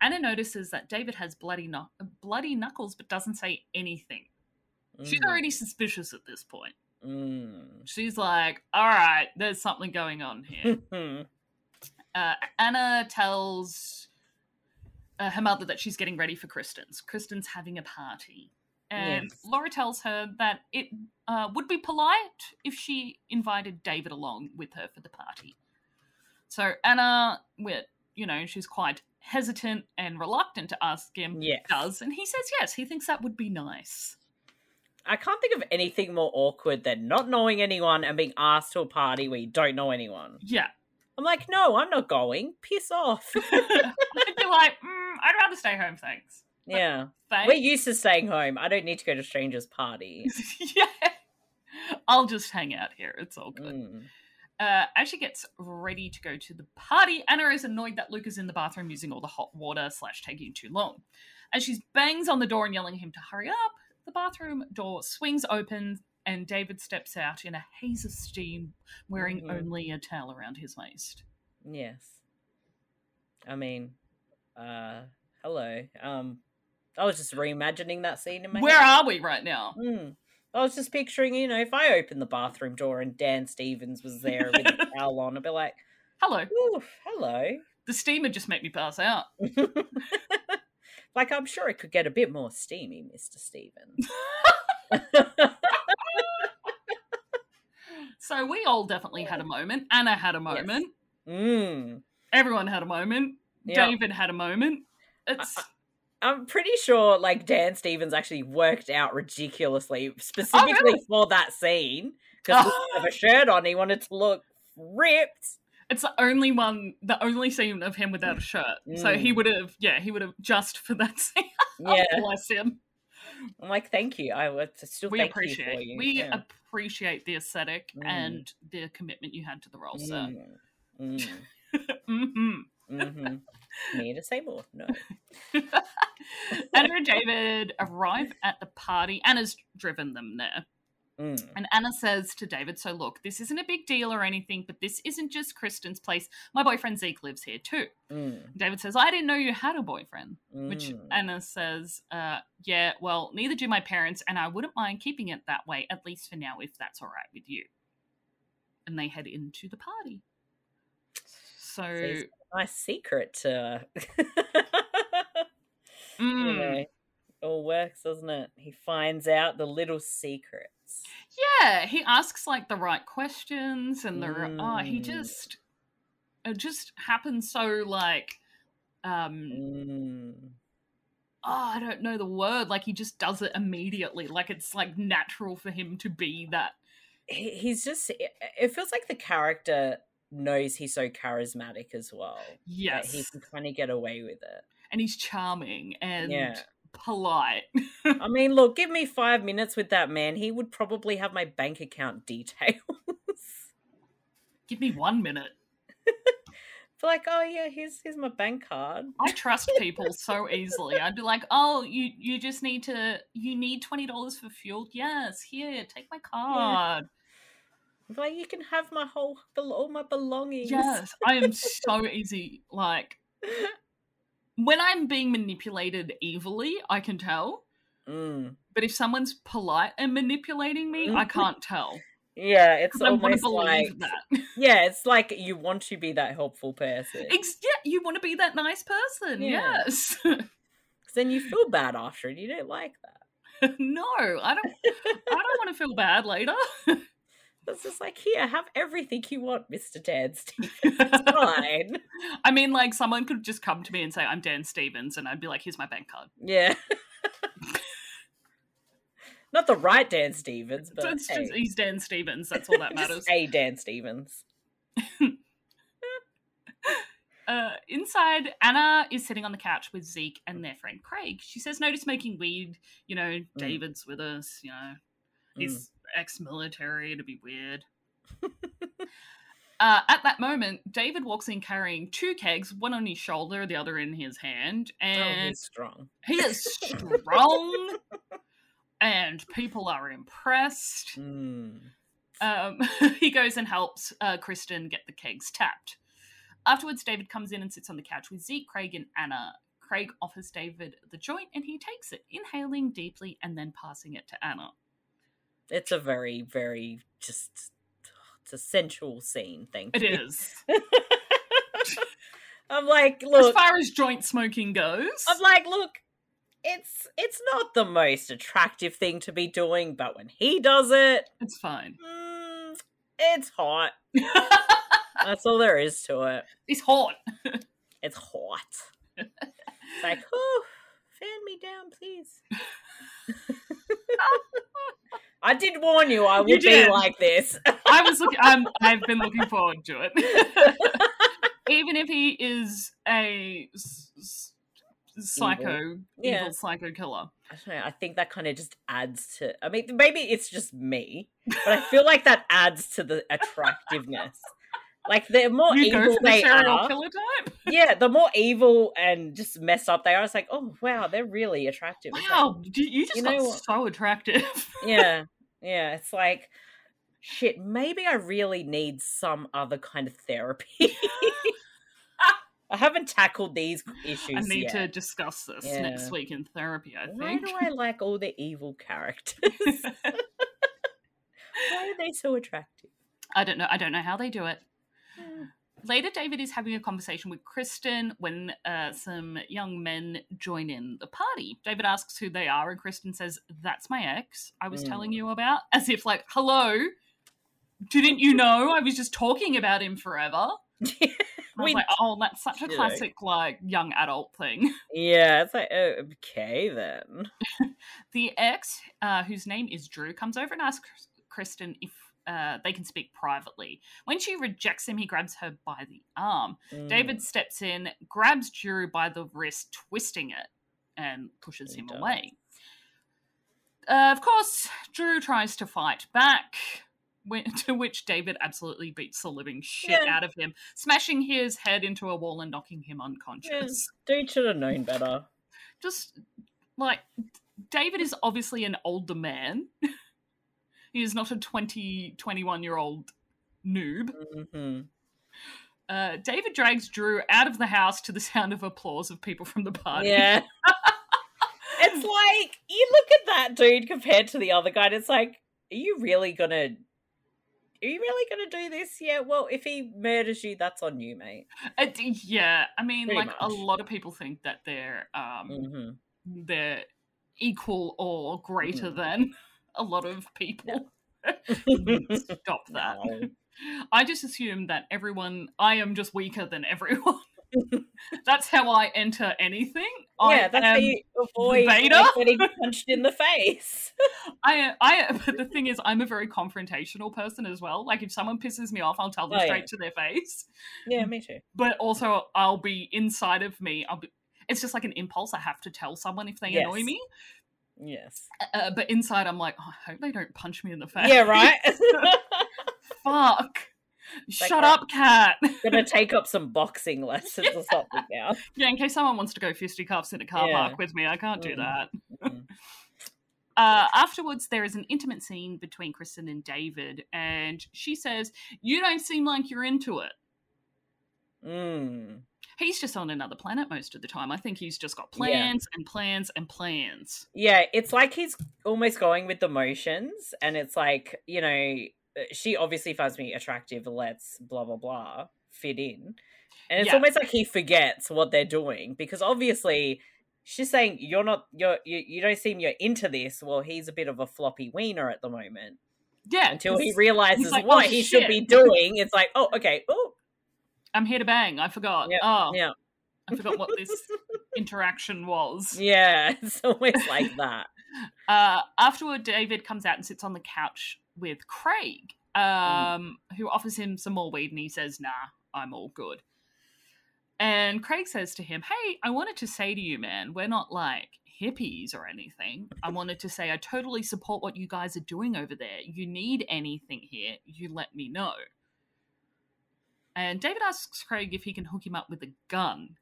Anna notices that David has bloody, knuck- bloody knuckles but doesn't say anything. She's Mm. already suspicious at this point. Mm. She's like, all right, there's something going on here. Uh, Anna tells uh, her mother that she's getting ready for Kristen's. Kristen's having a party. And Yes. Laura tells her that it uh, would be polite if she invited David along with her for the party. So Anna, with you know, she's quite hesitant and reluctant to ask him. Yes. Does and he says yes. He thinks that would be nice. I can't think of anything more awkward than not knowing anyone and being asked to a party where you don't know anyone. Yeah, I'm like, no, I'm not going. Piss off. I'd be like, mm, I'd rather stay home, thanks. yeah. Thanks. We're used to staying home. I don't need to go to strangers' parties. yeah. I'll just hang out here. It's all good. Mm. Uh, as she gets ready to go to the party, Anna is annoyed that Luke is in the bathroom using all the hot water slash taking too long. As she bangs on the door and yelling at him to hurry up, the bathroom door swings open and David steps out in a haze of steam, wearing Mhm. only a towel around his waist. Yes. I mean, uh, hello. Um, I was just reimagining that scene in my Where head. are we right now? Hmm. I was just picturing, you know, if I opened the bathroom door and Dan Stevens was there with a towel on, I'd be like, Hello. "Ooh, hello." The steamer just made me pass out. like I'm sure it could get a bit more steamy, Mister Stevens. So we all definitely had a moment. Anna had a moment. mm. Everyone had a moment. Yeah. David had a moment. It's I'm pretty sure like Dan Stevens actually worked out ridiculously specifically for that scene because he didn't have a shirt on. He wanted to look ripped. It's the only one, the only scene of him without a shirt. So he Mm. would have, yeah, he would have just for that scene. Yeah, Oh, bless him. I'm like, thank you. I would still We thank appreciate, you for you. we yeah. appreciate the aesthetic Mm. and the commitment you had to the role, sir. Mm, mm, hmm Me to say more? No. Anna and David arrive at the party. Anna's driven them there. Mm. And Anna says to David, So look, this isn't a big deal or anything, but this isn't just Kristen's place. My boyfriend Zeke lives here too. Mm. David says, I didn't know you had a boyfriend. Which Mm. Anna says, uh, Yeah, well, neither do my parents, and I wouldn't mind keeping it that way, at least for now, if that's all right with you. And they head into the party. So, So he's a nice secret to. mm, all works, doesn't it? He finds out the little secrets. yeah, he asks like the right questions, and the r- oh, he Mm. just it just happens so like um Mm. oh, I don't know the word. Like he just does it immediately. Like it's like natural for him to be that. He- He's just. It feels like the character knows he's so charismatic as well. That he can kind of get away with it. and he's charming and Yeah. Polite. I mean, look, give me five minutes with that man. He would probably have my bank account details. Give me one minute. for, like, oh yeah, here's here's my bank card. I trust people so easily. I'd be like, "Oh, you you just need to you need twenty dollars for fuel. Yes, here, take my card. Like, you can have my whole all my belongings. Yes, I am so easy. Like when I'm being manipulated evilly, I can tell. Mm. But if someone's polite and manipulating me, I can't tell. Yeah, it's 'Cause I want to almost like that. yeah, it's like you want to be that helpful person. Ex- yeah, you want to be that nice person. Yeah. Yes. then you feel bad after, and you don't like that. no, I don't. I don't want to feel bad later. It's just like here, have everything you want, Mister Dan Stevens. It's fine. I mean, like someone could just come to me and say, "I'm Dan Stevens," and I'd be like, "Here's my bank card." Yeah. Not the right Dan Stevens, but So it's hey, just he's Dan Stevens. That's all that matters. a Dan Stevens. Uh, inside, Anna is sitting on the couch with Zeke and their friend Craig. She says "Notice to smoking weed. You know, David's with us. You know, he's ex-military. It'd be weird. uh, at that moment, David walks in carrying two kegs, one on his shoulder, the other in his hand, Oh, and he's strong. he is strong. and people are impressed. Mm. Um, he goes and helps uh, Kristen get the kegs tapped. Afterwards, David comes in and sits on the couch with Zeke, Craig, and Anna. Craig offers David the joint and he takes it, inhaling deeply and then passing it to Anna. It's a very, very just it's a sensual scene. Thank It you. is. I'm like, look. As far as joint smoking goes, I'm like, look. It's it's not the most attractive thing to be doing, but when he does it, it's fine. mm, it's hot. That's all there is to it. It's hot. It's hot. It's like, oh, fan me down, please. I did warn you I would be like this. I was looking. I'm, um, I've been looking forward to it. Even if he is a s- psycho, Yeah. evil psycho killer. I don't know. I think that kind of just adds to. I mean, maybe it's just me, but I feel like that adds to the attractiveness. Like the more you evil the they are, yeah, the more evil and just messed up they are. It's like, oh wow, they're really attractive. Like, Wow, you you just you got what? so attractive. yeah, yeah. It's like, shit. Maybe I really need some other kind of therapy. I haven't tackled these issues I need yet. to discuss this Yeah. next week in therapy. I Why think. Why do I like all the evil characters? Why are they so attractive? I don't know. I don't know how they do it. Later, David is having a conversation with Kristen when uh, some young men join in the party. David asks who they are, and Kristen says, That's my ex I was Mm. telling you about. As if, like, hello, didn't you know? I was just talking about him forever. I was We- like, Oh, that's such a classic, like, young adult thing. yeah, it's like oh, okay then. The ex, uh, whose name is Drew, comes over and asks Kristen if uh, they can speak privately. When she rejects him, he grabs her by the arm. Mm, David steps in, grabs Drew by the wrist, twisting it, and pushes He him does. away. Uh, of course, Drew tries to fight back, to which David absolutely beats the living shit Yeah. out of him, smashing his head into a wall and knocking him unconscious. Dude should have known better. Just like David is obviously an older man. He is not a 20, 21 year old noob. hmm Uh, David drags Drew out of the house to the sound of applause of people from the party. Yeah. it's like you look at that dude compared to the other guy, and it's like, are you really gonna? Are you really gonna do this? Yeah. Well, if he murders you, that's on you, mate. Uh, yeah, I mean, Pretty like a lot of people think that they're um, hmm they're equal or greater Mhm. than a lot of people. Stop that. No. I just assume that everyone, I am just weaker than everyone. that's how I enter anything. yeah, I that's how you avoid like, getting punched in the face. I, I, but the thing is, I'm a very confrontational person as well. Like, if someone pisses me off, I'll tell them Oh, yeah. straight to their face. yeah, me too. But also, I'll be inside of me. I'll be. It's just like an impulse. I have to tell someone if they annoy me. Yes. Uh, but inside, I'm like, oh, I hope they don't punch me in the face. Yeah, right. Fuck. Shut that. up, cat. Gonna take up some boxing lessons or something now. yeah, in case someone wants to go fisticuffs in a car Yeah. park with me, I can't do Mm. that. Mm. Uh, afterwards, there is an intimate scene between Kristen and David, and she says, You don't seem like you're into it. Mm. He's just on another planet most of the time. I think he's just got Yeah. plans and plans and plans. Yeah, it's like he's almost going with the motions, and it's like you know, uh, she obviously finds me attractive. Let's blah blah blah fit in, and it's Yeah. almost like he forgets what they're doing because obviously she's saying you're not you're you, you don't seem you're into this. Well, he's a bit of a floppy wiener at the moment Yeah. until he realizes like, what "Oh, he should be doing. It's like oh okay oh I'm here to bang. I forgot. Yeah, oh, yeah I forgot what this interaction was. yeah. It's always like that. Uh, afterward, David comes out and sits on the couch with Craig, um, who offers him some more weed, and he says, "Nah, I'm all good." And Craig says to him, "Hey, I wanted to say to you, man, we're not like hippies or anything. I wanted to say I totally support what you guys are doing over there. You need anything here, you let me know." And David asks Craig if he can hook him up with a gun,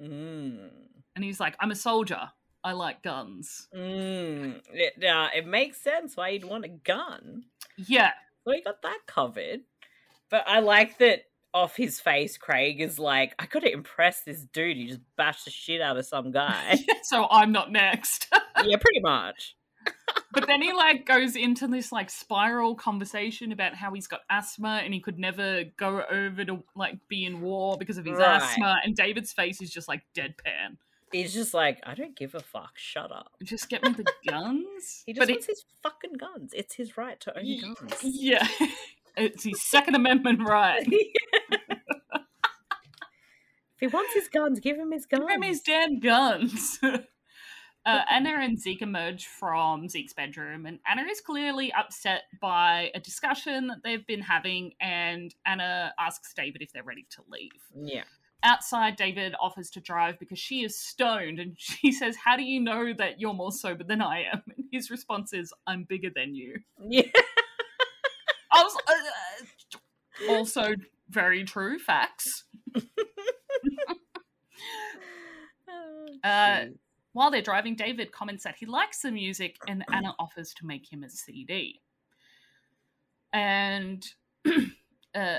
Mm. and he's like, "I'm a soldier. I like guns." Mm. It, uh, it makes sense why you'd want a gun. Yeah, So he got that covered. But I like that off his face, Craig is like, I gotta impress this dude. He just bashed the shit out of some guy. so I'm not next. yeah, pretty much. but then he like goes into this like spiral conversation about how he's got asthma and he could never go over to like be in war because of his Right. asthma and David's face is just like deadpan. He's just like, I don't give a fuck. Shut up. Just get me the guns. He just but wants his fucking guns. It's his right to own Ye- guns. yeah, it's his Second Amendment right. if he wants his guns, give him his guns. Give him his damn guns. Uh, Anna and Zeke emerge from Zeke's bedroom, and Anna is clearly upset by a discussion that they've been having. And Anna asks David if they're ready to leave. yeah. Outside, David offers to drive because she is stoned, and she says, "How do you know that you're more sober than I am?" And his response is, "I'm bigger than you." Yeah. I was uh, also very true facts. Uh. While they're driving, David comments that he likes the music, and Anna offers to make him a CD. And uh,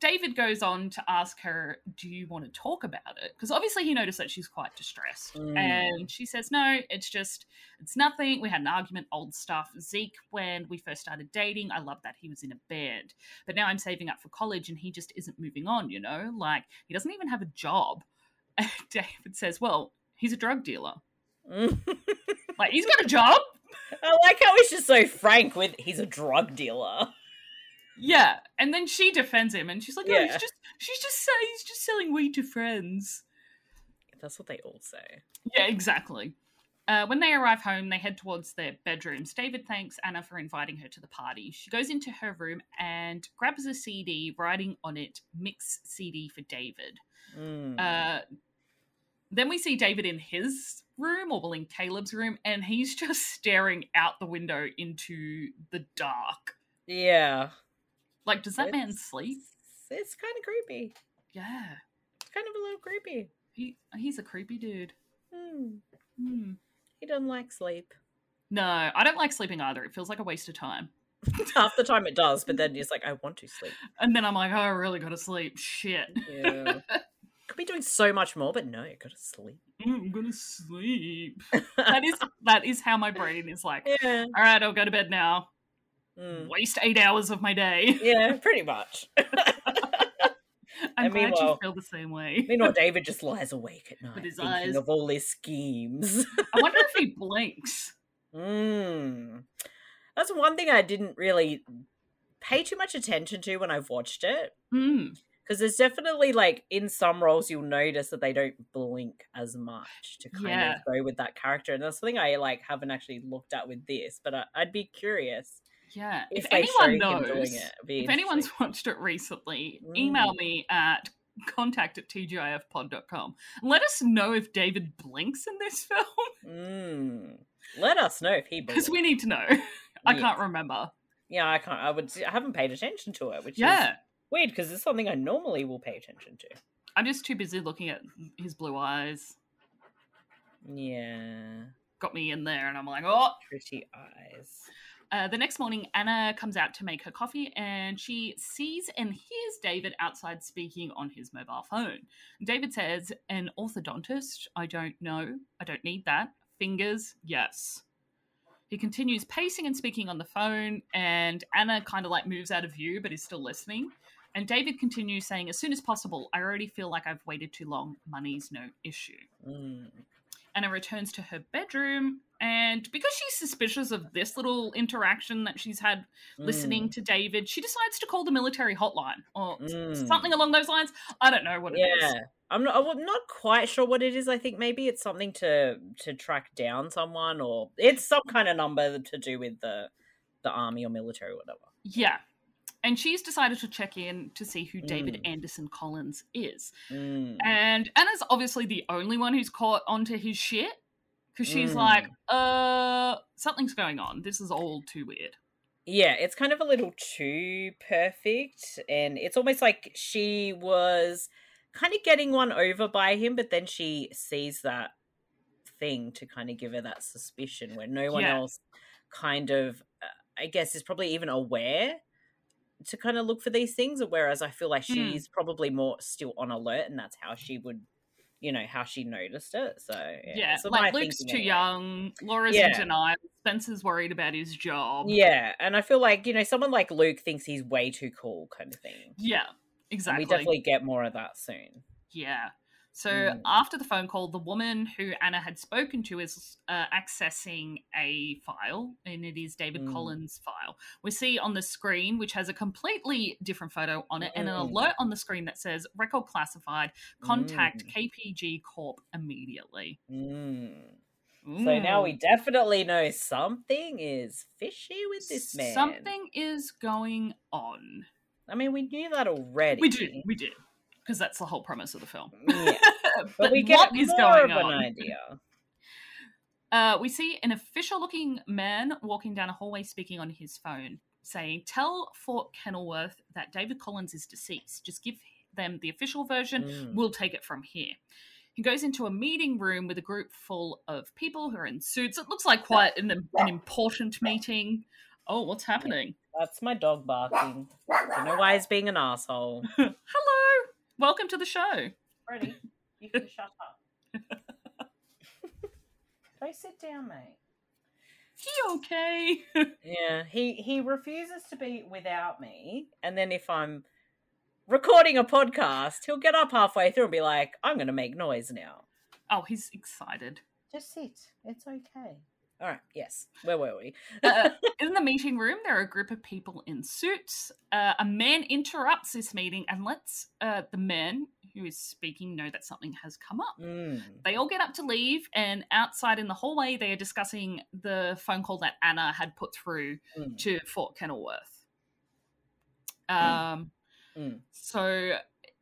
David goes on to ask her, Do you want to talk about it? Because obviously he noticed that she's quite distressed. Mm. And she says, No, it's just, it's nothing. We had an argument, old stuff. Zeke, when we first started dating, I loved that he was in a band. But now I'm saving up for college and he just isn't moving on, you know? Like, he doesn't even have a job. And David says, Well, he's a drug dealer. Like, he's got a job. I like how he's just so frank with he's a drug dealer. Yeah, and then she defends him, and she's like, "No, Yeah. he's just, she's just he's just selling weed to friends." That's what they all say. Yeah, exactly. Uh, when they arrive home, they head towards their bedrooms. David thanks Anna for inviting her to the party. She goes into her room and grabs a CD, writing on it "Mix CD for David." Mm. Uh, then we see David in his room, or well, in Caleb's room, and he's just staring out the window into the dark. yeah. Like, does that man sleep? It's kind of creepy. Yeah, It's kind of a little creepy. he he's a creepy dude. Hmm. Hmm. He doesn't like sleep. No, I don't like sleeping either. It feels like a waste of time. Half the time it does, but then it's like, I want to sleep. And then I'm like, oh, I really gotta sleep. Shit. Yeah. Could be doing so much more, but no, you gotta sleep. Mm, I'm gonna sleep. That is that is how my brain is like. yeah. All right, I'll go to bed now. Mm. Waste eight hours of my day. Yeah, pretty much. I'm And glad you feel the same way. Meanwhile, David just lies awake at night his thinking eyes- of all his schemes. I wonder if he blinks. Mm. That's one thing I didn't really pay too much attention to when I've watched it. Hmm. Because there's definitely like in some roles you'll notice that they don't blink as much to kind Yeah. of go with that character, and that's something I like haven't actually looked at with this. But I, I'd be curious Yeah. if, If, anyone knows, it. If anyone's watched it recently, email Mm. me at contact at tgifpod.com. Let us know if David blinks in this film Mm. Let us know if he because we need to know. I Yeah. can't remember. Yeah, I can't. I would. I haven't paid attention to it, which is Yeah. Weird because it's something I normally will pay attention to. I'm just too busy looking at his blue eyes. Yeah, Got me in there, and I'm like, oh. pretty eyes. Uh, the next morning, Anna comes out to make her coffee and she sees and hears David outside speaking on his mobile phone. David says, An orthodontist? I don't know. I don't need that. Fingers? Yes. He continues pacing and speaking on the phone, and Anna kind of like moves out of view but is still listening. And David continues saying, As soon as possible, I already feel like I've waited too long. Money's no issue. Mm. Anna returns to her bedroom, and because she's suspicious of this little interaction that she's had listening to David, she decides to call the military hotline or Mm. something along those lines. I don't know what it is. Yeah, I'm not. I'm not quite sure what it is. I think maybe it's something to to track down someone, or it's some kind of number to do with the the army or military, or whatever. Yeah. And she's decided to check in to see who David Mm. Anderson Collins is. Mm. And Anna's obviously the only one who's caught onto his shit. Because she's Mm. like, uh, something's going on. This is all too weird. Yeah, it's kind of a little too perfect, and it's almost like she was kind of getting one over by him, but then she sees that thing to kind of give her that suspicion where no one Yeah. else kind of, uh, I guess, is probably even aware to kind of look for these things. Whereas I feel like Mm. she's probably more still on alert, and that's how she would, you know, how she noticed it. So yeah, Yeah, so like Luke's too anyway. young. Laura's Yeah. in denial. Spencer's worried about his job. Yeah, and I feel like you know someone like Luke thinks he's way too cool, kind of thing. Yeah, And exactly. we definitely get more of that soon. Yeah. So Mm. after the phone call, the woman who Anna had spoken to is uh, accessing a file, and it is David Mm. Collins' file. We see on the screen, which has a completely different photo on it, and an Mm. alert on the screen that says "Record classified. Contact Mm. KPG Corp immediately." Mm. So now we Mm. definitely know something is fishy with this man. Something is going on. I mean, we knew that already. We did, we did, because that's the whole premise of the film. Yeah, but but we get what is going of an on? idea. Uh, we see an official looking man walking down a hallway speaking on his phone, saying, Tell Fort Kenilworth that David Collins is deceased. Just give them the official version. Mm. We'll take it from here. He goes into a meeting room with a group full of people who are in suits. It looks like quite an, an important meeting. Oh, what's happening? That's my dog barking. Don't know why he's being an asshole. Hello! Welcome to the show. Freddie, you can shut up. Go sit down, mate. He okay? Yeah, he he refuses to be without me, and then if I'm recording a podcast, he'll get up halfway through and be like, "I'm going to make noise now." oh, he's excited. Just sit. It's okay. All right. Yes. Where were we? uh, in the meeting room, there are a group of people in suits. Uh, a man interrupts this meeting and lets uh, the man who is speaking know that something has come up. Mm. They all get up to leave, and outside in the hallway, they are discussing the phone call that Anna had put through Mm. to Fort Kenilworth. Um, Mm. so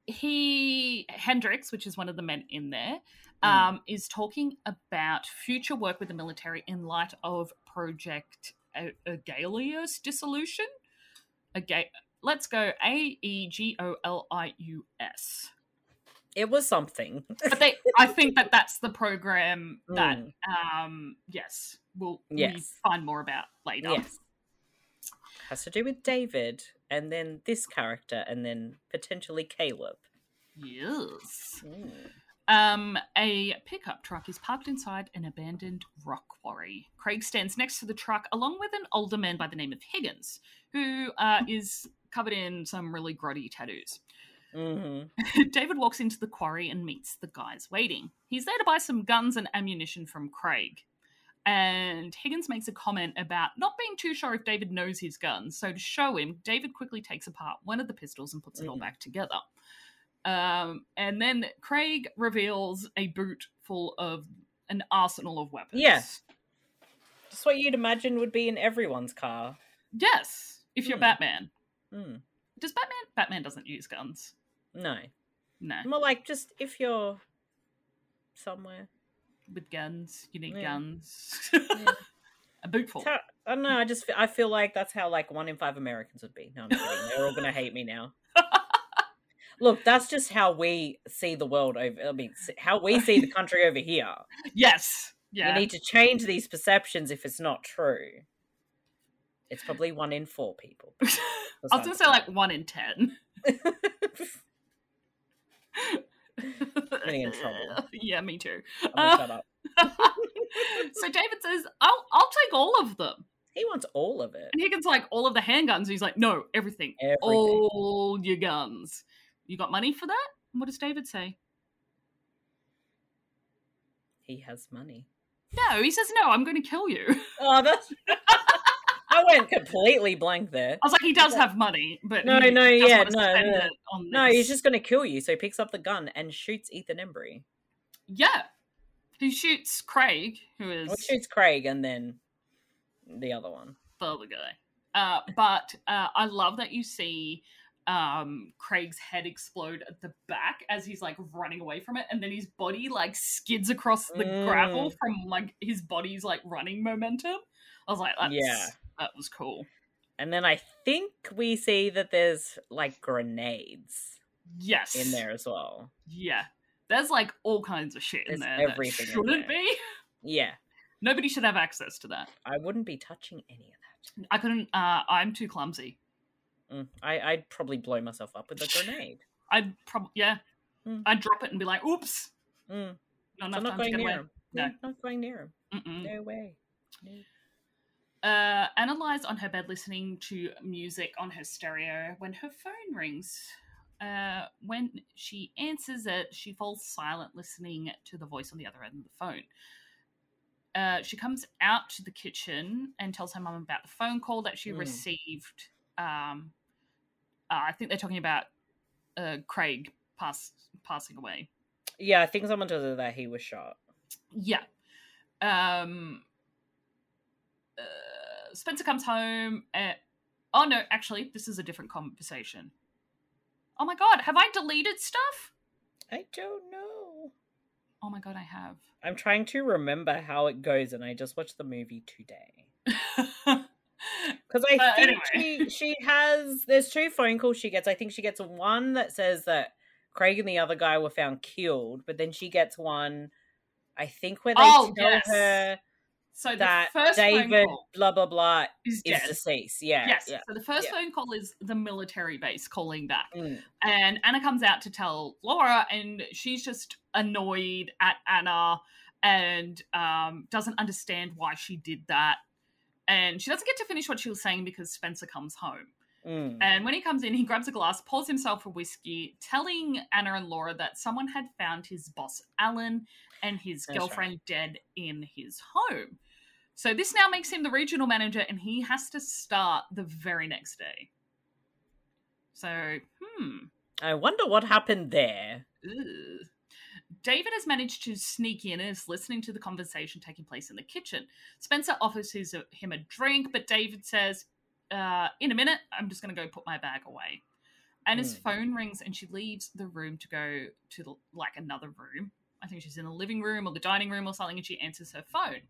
he Hendrix, which is one of the men in there, Mm. um, is talking about future work with the military in light of Project A- dissolution. Aga- let's go A E G O L I U S. It was something. But they, I think that that's the program that, Mm. um, yes, we'll we find more about later. Yes. Has to do with David, and then this character, and then potentially Caleb. Yes. Mm. Um, a pickup truck is parked inside an abandoned rock quarry. Craig stands next to the truck along with an older man by the name of Higgins, who uh, is covered in some really grotty tattoos. hmm David walks into the quarry and meets the guys waiting. He's there to buy some guns and ammunition from Craig. And Higgins makes a comment about not being too sure if David knows his guns. So to show him, David quickly takes apart one of the pistols and puts it all Mhm. back together. Um, and then Craig reveals a boot full of an arsenal of weapons. Yeah. Just what you'd imagine would be in everyone's car. Yes. If you're Hmm. Batman. Mm. Does Batman? Batman doesn't use guns. No. No. More like just if you're somewhere. With guns, you need Yeah. guns. Yeah. a boot full. How- I don't know. I just I feel like that's how like one in five Americans would be. No, I'm kidding. They're all gonna hate me now. Look, that's just how we see the world over. I mean, how we see the country over here. Yes. Yeah. You need to change these perceptions if it's not true. It's probably one in four people. I was gonna say like one in ten. Getting in trouble. yeah, me too. Gonna shut up. so David says, "I'll I'll take all of them." He wants all of it. And Higgins like all of the handguns. He's like, "No, everything, Everything. all your guns. You got money for that?" What does David say? He has money. No, he says, "No, I'm going to kill you." Oh, that's. I went completely blank there. I was like, "He does have money, but No, no, yeah, no, no. No, he's just going to kill you. So he picks up the gun and shoots Ethan Embry. yeah. He shoots Craig, who is Well, shoots Craig and then the other one. the other guy. Uh, but uh, I love that you see um, Craig's head explode at the back as he's like running away from it, and then his body like skids across the gravel Mm. from like his body's like running momentum. I was like, That's, Yeah. that was cool. And then I think we see that there's like grenades Yes, in there as well. Yeah, there's like all kinds of shit in there everything that shouldn't be. Yeah. Nobody should have access to that. I wouldn't be touching any of that. I couldn't. Uh, I'm too clumsy. Mm, I, I'd probably blow myself up with a grenade. I'd probably yeah. Mm. I'd drop it and be like, "Oops, Mm, not so enough I'm not time to going get near away." him. No. not going near him. Mm-mm. No way. No. Uh, Anna lies on her bed listening to music on her stereo when her phone rings. Uh, when she answers it, she falls silent, listening to the voice on the other end of the phone. Uh, she comes out to the kitchen and tells her mum about the phone call that she Mm. received. Um, uh, I think they're talking about uh, Craig pass, passing away. Yeah, I think someone told her that he was shot. Yeah. Um uh, Spencer comes home and Oh no, actually, this is a different conversation. Oh my god, have I deleted stuff? I don't know. Oh my god, I have. I'm trying to remember how it goes, and I just watched the movie today. Because I But think anyway. she she has there's two phone calls she gets. I think she gets one that says that Craig and the other guy were found killed, but then she gets one I think where they Oh, tell yes. her so the that first phone David blah blah blah is is deceased. Yeah. yes. Yeah. So the first yeah. phone call is the military base calling back. Mm. And Anna comes out to tell Laura, and she's just annoyed at Anna and um, doesn't understand why she did that. And she doesn't get to finish what she was saying because Spencer comes home. Mm. And when he comes in, he grabs a glass, pours himself a whiskey, telling Anna and Laura that someone had found his boss, Alan, and his That's girlfriend dead in his home. So this now makes him the regional manager, and he has to start the very next day. So, hmm. I wonder what happened there. Ugh. David has managed to sneak in and is listening to the conversation taking place in the kitchen. Spencer offers his, him a drink, but David says, uh, In a minute, I'm just going to go put my bag away. And his Hmm. phone rings, and she leaves the room to go to the, like another room. I think she's in the living room or the dining room or something, and she answers her phone.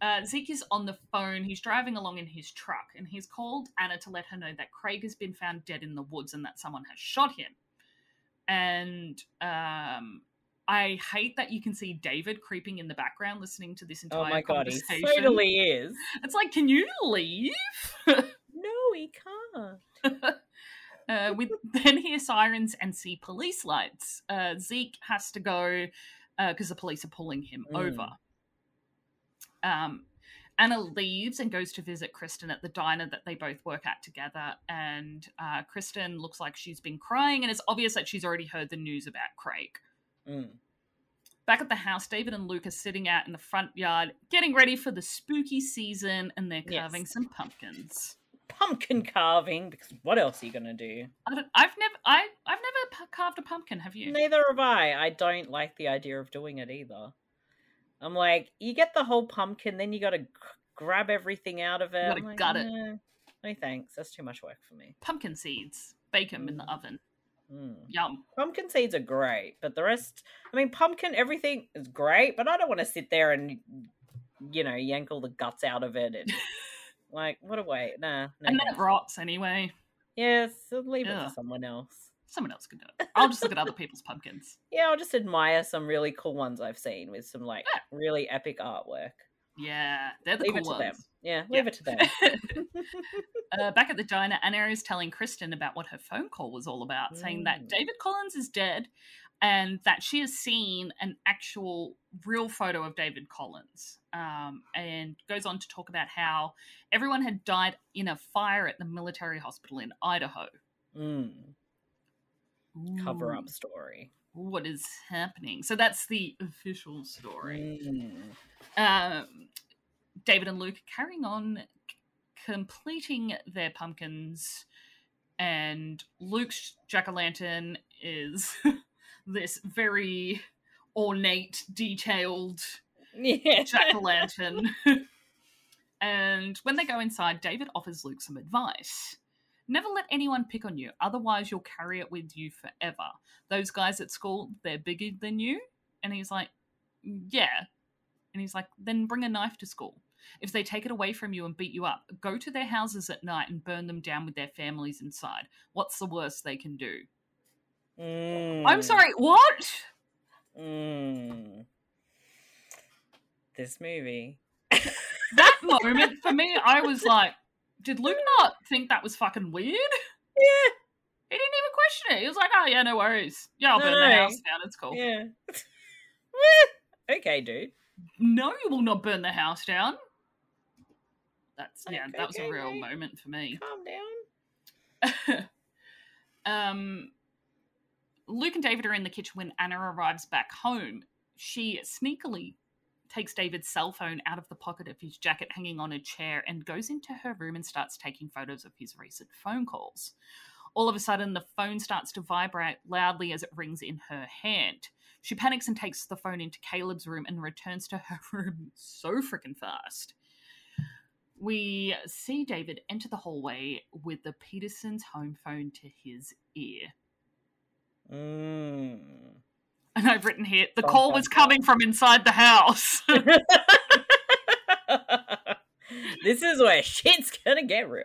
Uh, Zeke is on the phone. He's driving along in his truck, and he's called Anna to let her know that Craig has been found dead in the woods and that someone has shot him. And um, I hate that you can see David creeping in the background listening to this entire conversation. Oh my god, he totally is. It's like, can you leave? No, he can't. uh, we then hear sirens and see police lights. Uh, Zeke has to go because the police are pulling him Mm. over. Um, Anna leaves and goes to visit Kristen at the diner that they both work at together. And uh, Kristen looks like she's been crying, and it's obvious that she's already heard the news about Craig. Mm. Back at the house, David and Luke are sitting out in the front yard, getting ready for the spooky season, and they're Yes. carving some pumpkins. Pumpkin carving, because what else are you gonna do? I don't, I've never, I, I've never carved a pumpkin. Have you? Neither have I. I don't like the idea of doing it either. I'm like, you get the whole pumpkin, then you got to g- grab everything out of it. gotta like, gut it. "Nah, No thanks. That's too much work for me. Pumpkin seeds, bake them in the oven. Mm. Yum. Pumpkin seeds are great, but the rest, I mean, pumpkin, everything is great, but I don't want to sit there and, you know, yank all the guts out of it. And, like, what a way. Nah. No and then it rots anyway. Yes, leave it to someone else. Someone else can do it. I'll just look at other people's pumpkins. Yeah, I'll just admire some really cool ones I've seen with some, like, Yeah. really epic artwork. Yeah, they're the leave cool to them. Yeah, Yeah. leave it to them. uh, back at the diner, Anna is telling Kristen about what her phone call was all about, saying that Mm. David Collins is dead and that she has seen an actual real photo of David Collins. Um, and goes on to talk about how everyone had died in a fire at the military hospital in Idaho. Mm, Cover up story. What is happening? So that's the official story. Mm. um, David and Luke carrying on, c- completing their pumpkins, and Luke's jack o' lantern is this very ornate, detailed Yeah. jack o' lantern. and when they go inside, David offers Luke some advice. Never let anyone pick on you, otherwise, you'll carry it with you forever. Those guys at school, they're bigger than you. And he's like, Yeah. And he's like, Then bring a knife to school. If they take it away from you and beat you up, go to their houses at night and burn them down with their families inside. What's the worst they can do? Mm. I'm sorry, what? Mm. This movie. That moment, for me, I was like, Did Luke not think that was fucking weird? Yeah. He didn't even question it. He was like, "Oh yeah, no worries. Yeah, I'll No, burn the no. house down. It's cool." Yeah. okay, dude. No, you will not burn the house down. That's yeah, that was a real moment for me. Calm down. um, Luke and David are in the kitchen when Anna arrives back home. She sneakily takes David's cell phone out of the pocket of his jacket hanging on a chair and goes into her room and starts taking photos of his recent phone calls. All of a sudden, the phone starts to vibrate loudly as it rings in her hand. She panics and takes the phone into Caleb's room and returns to her room so freaking fast. We see David enter the hallway with the Peterson's home phone to his ear. Mm. And I've written here, the Dun, call was coming from inside the house. this is where shit's gonna get real.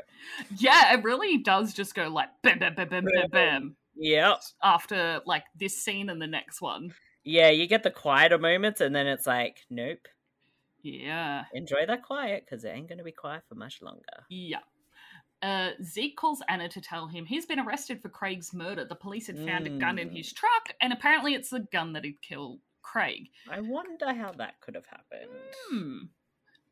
yeah, it really does just go like bam, bam, bam, bam, bam, bam Yep. after like this scene and the next one. Yeah, you get the quieter moments, and then it's like, nope. Yeah, Enjoy that quiet because it ain't gonna be quiet for much longer. yeah. Uh, Zeke calls Anna to tell him he's been arrested for Craig's murder. The police had found a gun in Mm. his truck, and apparently it's the gun that had killed Craig. I wonder how that could have happened. Hmm.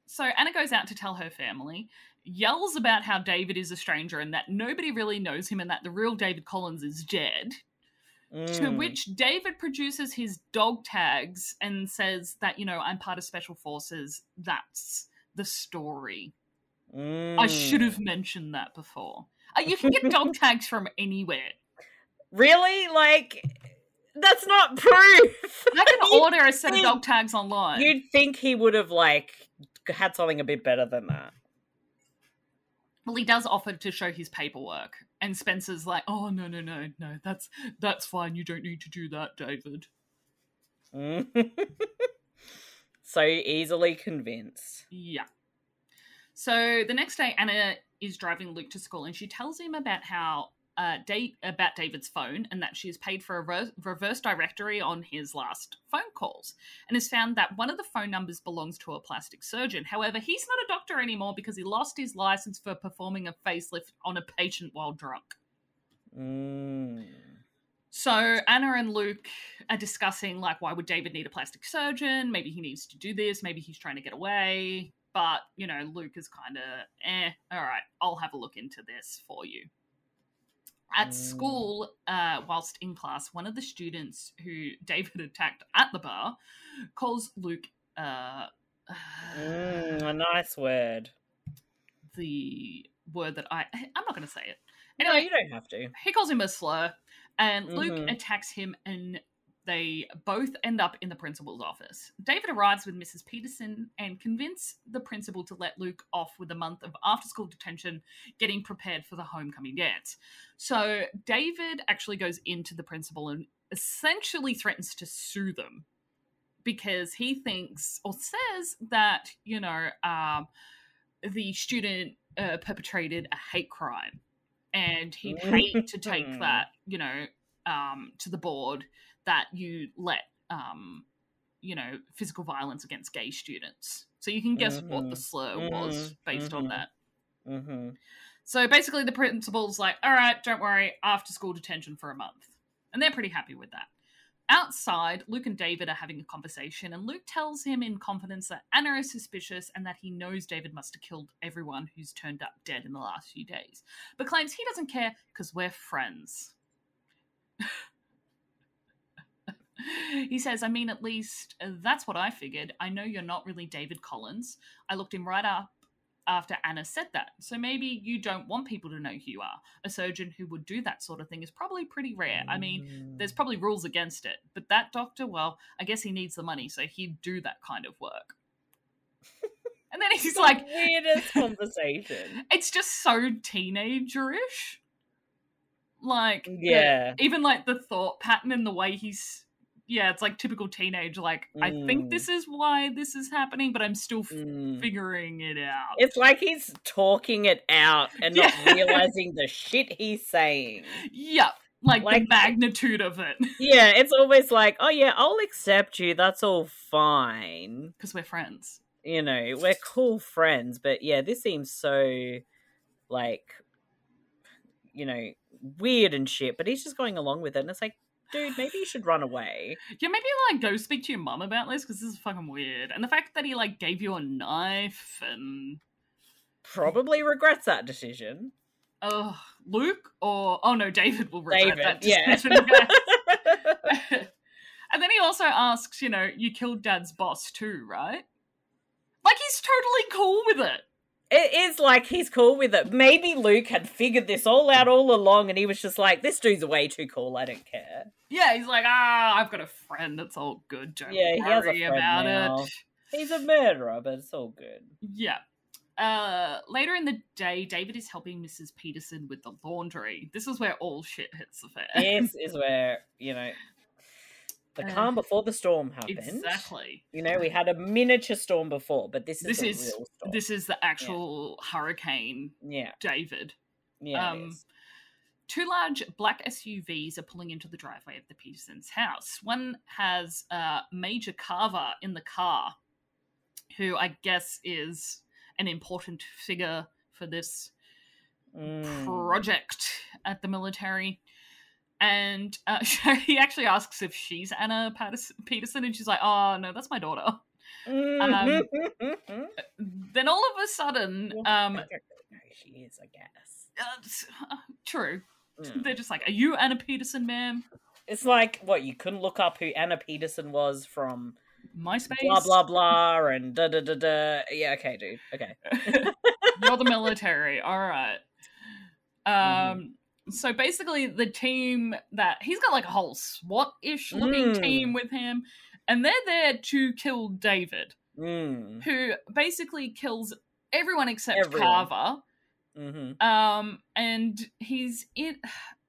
So Anna goes out to tell her family, yells about how David is a stranger and that nobody really knows him and that the real David Collins is dead. To Mm. which David produces his dog tags and says that, you know, I'm part of Special Forces. That's the story. I should Mm. have mentioned that before. Uh, you can get dog tags from anywhere. Really? Like, that's not proof. I can order a set of dog tags online. You'd think he would have, like, had something a bit better than that. Well, he does offer to show his paperwork, and Spencer's like, "Oh no, no, no, no, that's that's fine. You don't need to do that, David." So easily convinced. Yeah. So the next day, Anna is driving Luke to school, and she tells him about how uh, date about David's phone and that she has paid for a re- reverse directory on his last phone calls and has found that one of the phone numbers belongs to a plastic surgeon. However, he's not a doctor anymore because he lost his license for performing a facelift on a patient while drunk. Mm. So Anna and Luke are discussing like why would David need a plastic surgeon? Maybe he needs to do this, maybe he's trying to get away. But, you know, Luke is kind of, eh, all right, I'll have a look into this for you. At Mm. school, uh, whilst in class, one of the students who David attacked at the bar calls Luke uh, Mm, a nice word. the word that I I'm not going to say it. No, Anyway, you don't have to. he calls him a slur, and Luke Mhm. attacks him, and they both end up in the principal's office. David arrives with Mrs. Peterson and convince the principal to let Luke off with a month of after school detention, getting prepared for the homecoming dance. So David actually goes into the principal and essentially threatens to sue them because he thinks or says that, you know, um, the student uh, perpetrated a hate crime and he'd hate to take that, you know, um, to the board that you let, um, you know, physical violence against gay students. So you can guess what the Mhm. slur was Mhm. based on Mhm. that. Mm-hmm. So basically, the principal's like, all right, don't worry, after school detention for a month. And they're pretty happy with that. Outside, Luke and David are having a conversation, and Luke tells him in confidence that Anna is suspicious and that he knows David must have killed everyone who's turned up dead in the last few days, but claims he doesn't care because we're friends. he says, I mean, at least uh, that's what I figured. I know you're not really David Collins. I looked him right up after Anna said that. So maybe you don't want people to know who you are. A surgeon who would do that sort of thing is probably pretty rare. I mean, there's probably rules against it. But that doctor, well, I guess he needs the money, so he'd do that kind of work. and then he's like, weirdest conversation. it's just so teenagerish. Like, the- Yeah. even like the thought pattern and the way he's. Yeah, it's like typical teenage. Like, I think Mm. this is why this is happening, but I'm still f- Mm. figuring it out. It's like he's talking it out and not realizing the shit he's saying. yeah, like, the magnitude of it. Yeah, it's always like, oh yeah, I'll accept you. That's all fine. Because we're friends. You know, we're cool friends. But yeah, this seems so like, you know, weird and shit. But he's just going along with it, and it's like, dude, maybe you should run away. Yeah, maybe like go speak to your mum about this because this is fucking weird. And the fact that he like gave you a knife and Probably regrets that decision. oh Luke or oh no David will regret David, that yeah. decision. and then he also asks, you know, you killed Dad's boss too, right? Like he's totally cool with it. It is like he's cool with it. Maybe Luke had figured this all out all along and he was just like, this dude's way too cool. I don't care. Yeah, he's like, ah, I've got a friend. It's all good. Don't Yeah, he has a worry friend about now. it. He's a murderer, but it's all good. Yeah. Uh, later in the day, David is helping Mrs. Peterson with the laundry. This is where all shit hits the fan. this is where, you know, the Uh, calm before the storm happened. exactly. You know, we had a miniature storm before, but this is This the is-. This is the actual hurricane, yeah, David. yeah. Um. Two large black SUVs are pulling into the driveway of the Petersons' house. One has uh, Major Carver in the car, who I guess is an important figure for this Mm. project at the military. And uh, he actually asks if she's Anna Peterson, and she's like, "Oh no, that's my daughter." um, Then all of a sudden, um, I don't know who she is, I guess. uh, uh, true, Mm. they're just like, "Are you Anna Peterson, ma'am?" It's like what you couldn't look up who Anna Peterson was from MySpace. blah blah blah and da da da da. Yeah, okay, dude. Okay. You're the military. All right. Um. Mhm. So basically, the team that he's got like a whole SWAT-ish looking Mm. team with him, and they're there to kill David, Mm. who basically kills everyone except Everyone. Carver. hmm Um, and he's in.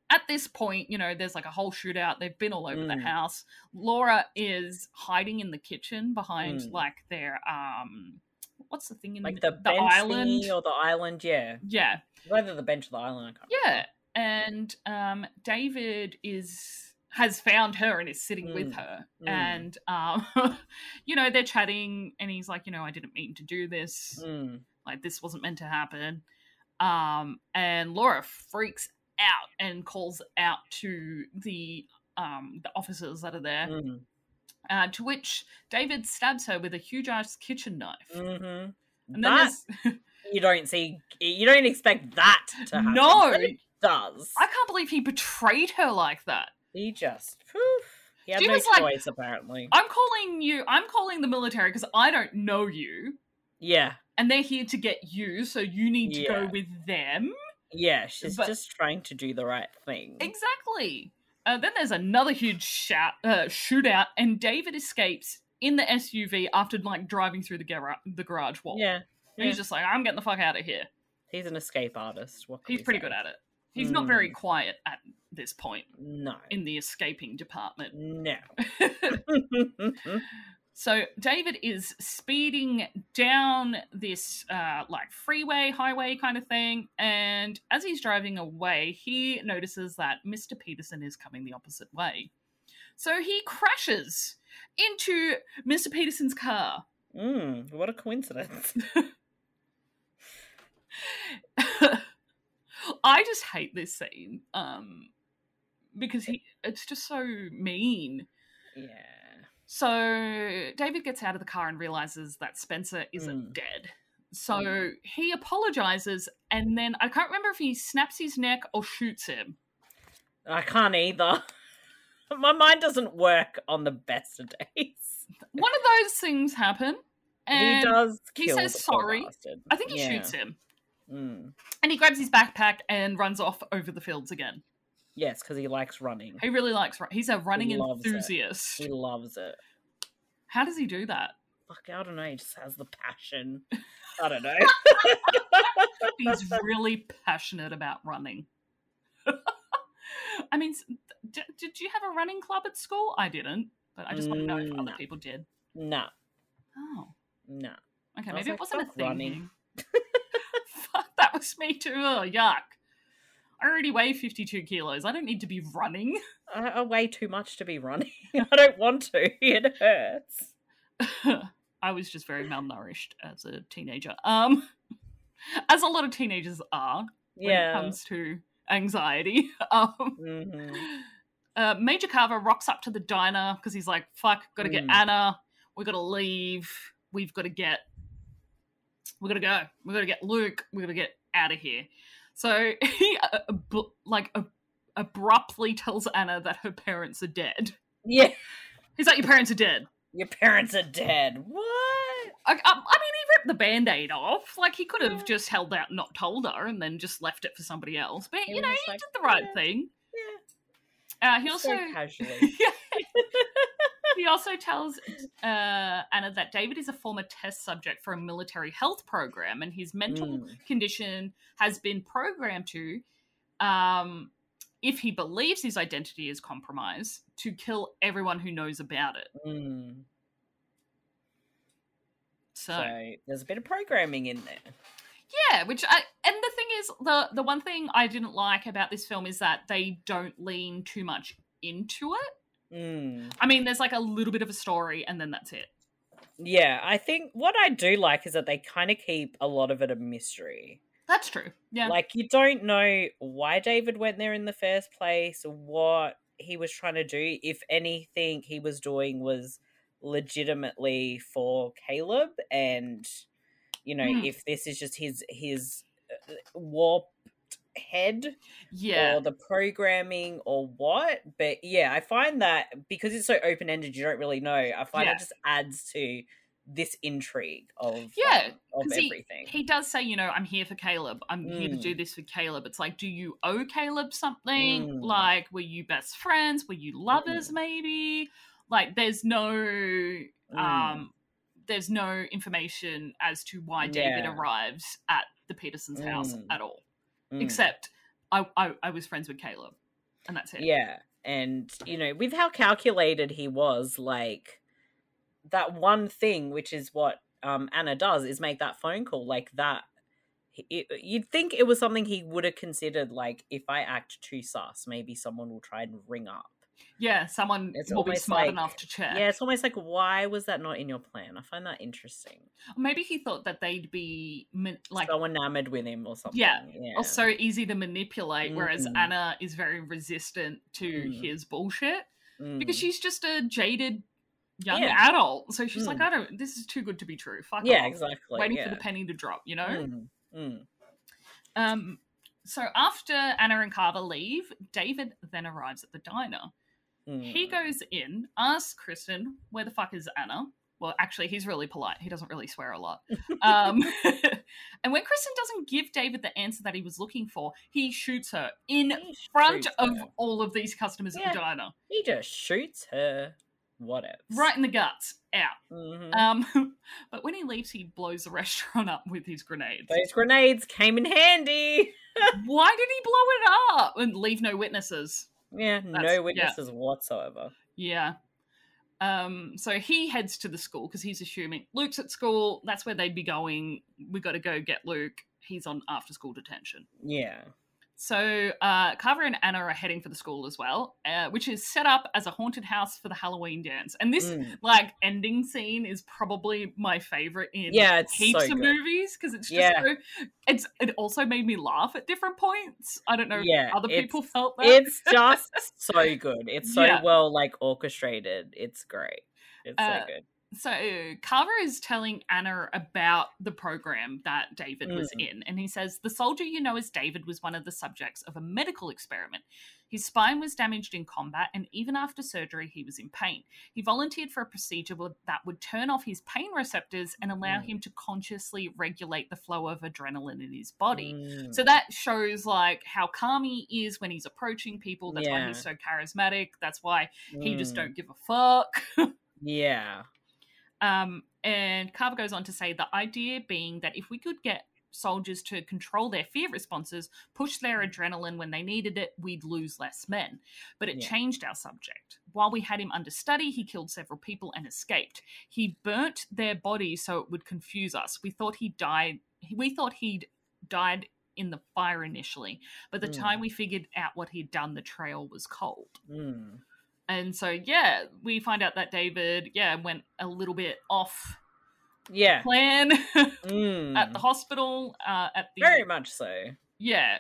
At this point, you know, there's like a whole shootout. They've been all over the Mm. house. Laura is hiding in the kitchen behind Mm. like their um, what's the thing in Like the, the bench island? or the island, yeah. Yeah, Whether the bench or the island, I can't yeah. And um, David is has found her and is sitting with Mm, her, mm. and um, you know they're chatting, and he's like, you know, I didn't mean to do this. Mm. Like this wasn't meant to happen. Um, and Laura freaks out and calls out to the um the officers that are there. Mm. Uh, to which David stabs her with a huge ass kitchen knife. Mhm. And then That you don't see. You don't expect that to happen. no, does. I can't believe he betrayed her like that. He just. Poof. He had She no was like- choice, apparently. I'm calling you. I'm calling the military because I don't know you, Yeah. and they're here to get you. So you need to go with them. Yeah. She's But- just trying to do the right thing. Exactly. Uh, then there's another huge shout, uh, shootout, and David escapes in the SUV after like driving through the, gara- the garage wall. Yeah. Yeah. he's just like, I'm getting the fuck out of here. He's an escape artist. What He's pretty say? good at it. He's not very Mm. quiet at this point No. in the escaping department. No. So David is speeding down this uh, like freeway, highway kind of thing, and as he's driving away, he notices that Mr. Peterson is coming the opposite way. So he crashes into Mr. Peterson's car. mm, what a coincidence. I just hate this scene um, because he it's just so mean. Yeah. So David gets out of the car and realizes that Spencer isn't Mm. dead. So Mm. he apologizes and then I can't remember if he snaps his neck or shoots him. I can't either. My mind doesn't work on the best of days. One of those things happen. And he does. he says sorry. bastard. I think he Yeah. shoots him. Mm. And he grabs his backpack and runs off over the fields again. Yes, because he likes running. He really likes run- he's a running it. enthusiast. He loves it. How does he do that? Fuck, I don't know. He just has the passion. I don't know. He's really passionate about running. I mean, d- did you have a running club at school? I didn't, but I just want to know if Mm, other no. people did. no, Oh, no. okay, maybe it wasn't a thing. running." Here. Fuck, that was me too. Oh, yuck. I already weigh 52 kilos. I don't need to be running. I, I weigh too much to be running. I don't want to. It hurts. I was just very malnourished as a teenager. Um, as a lot of teenagers are when Yeah. it comes to anxiety. Um, hmm uh, Major Carver rocks up to the diner because he's like, "Fuck, gotta get Mm. Anna. We gotta leave. We've got to get. We gotta go. We gotta get Luke. We gotta get out of here." So he uh, ab- like ab- abruptly tells Anna that her parents are dead. Yeah. He's like, "Your parents are dead." Your parents are dead. What? I, I, I mean, he ripped the band-aid off. Like he could have Yeah. just held out, and not told her, and then just left it for somebody else. But you know, he like, did the right "Yeah." thing. Uh, he also so casually. he also tells uh, Anna that David is a former test subject for a military health program, and his mental Mm. condition has been programmed to, um, if he believes his identity is compromised, to kill everyone who knows about it. Mm. So, So there's a bit of programming in there. Yeah, which I and the thing is the the one thing I didn't like about this film is that they don't lean too much into it. Mm. I mean, there's like a little bit of a story, and then that's it. Yeah, I think what I do like is that they kind of keep a lot of it a mystery. That's true. Yeah. Like you don't know why David went there in the first place, what he was trying to do. If anything he was doing was legitimately for Caleb and you know, Hmm. if this is just his his uh, warped head yeah. or the programming or what. But yeah, I find that because it's so open ended, you don't really know. I find Yeah. it just adds to this intrigue of Yeah, um, of he- everything. he does say, you know, I'm here for Caleb. I'm here to Mm. do this for Caleb. It's like, do you owe Caleb something? Mm. Like, were you best friends? Were you lovers, Mm. maybe? Like, there's no Mm. um there's no information as to why David Yeah. arrives at the Petersons' house Mm. at all. Mm. Except I, I I was friends with Caleb. And that's it. Yeah. And, you know, with how calculated he was, like that one thing, which is what um, Anna does, is make that phone call. Like that, he- you'd think it was something he would have considered. Like, if I act too sus, maybe someone will try and ring up. Yeah, someone It's will be smart like- enough to check. Yeah, it's almost like, why was that not in your plan? I find that interesting. Maybe he thought that they'd be like so enamored with him or something. Yeah, yeah. or so easy to manipulate, whereas Mhm. Anna is very resistant to Mm. his bullshit because Mm. she's just a jaded young Yeah. adult. So she's like, Mm. I don't. This is too good to be true. Fuck yeah, off. exactly. Waiting yeah. for the penny to drop. You know. Mm, mm, Um. So after Anna and Carver leave, David then arrives at the diner. He mm. goes in, asks Kristen, "Where the fuck is Anna?" Well, actually, he's really polite. He doesn't really swear a lot. Um, and when Kristen doesn't give David the answer that he was looking for, he shoots her in He front of her. all of these customers Yeah. at the diner, He just shoots her. Whatever. right in the guts, out. Mhm. Um, but when he leaves, he blows the restaurant up with his grenades. Those grenades came in handy. Why did he blow it up and leave no witnesses? Yeah, That's- no yeah. witnesses whatsoever. Yeah. Um, so he heads to the school because he's assuming Luke's at school. That's where they'd be going. We got to go get Luke. He's on after school detention. Yeah. So uh, Carver and Anna are heading for the school as well, uh, which is set up as a haunted house for the Halloween dance. And this Mm. like ending scene is probably my favorite in Yeah, it's heaps so of movies because it's just Yeah. so, it's it also made me laugh at different points. I don't know Yeah, if other people felt that. It's just so good. It's so Yeah. well like orchestrated. It's great. It's Uh, so good. So Carver is telling Anna about the program that David was Mm. in, and he says the soldier you know as David was one of the subjects of a medical experiment. His spine was damaged in combat, and even after surgery, he was in pain. He volunteered for a procedure that would turn off his pain receptors and allow Mm. him to consciously regulate the flow of adrenaline in his body. Mm. So that shows like how calm he is when he's approaching people. That's why he's so charismatic. That's why he just Mm. don't give a fuck. Yeah. Um, and Carver goes on to say the idea being that if we could get soldiers to control their fear responses, push their adrenaline when they needed it, we'd lose less men. But it Yeah. changed our subject. While we had him under study, he killed several people and escaped. He burnt their bodies so it would confuse us. We thought he died. We thought he'd died in the fire initially, but the Mm. time we figured out what he'd done, the trail was cold. Mm. And so, yeah, we find out that David, yeah, went a little bit off Yeah. plan Mm. at the hospital. Uh, at the Very much so. yeah.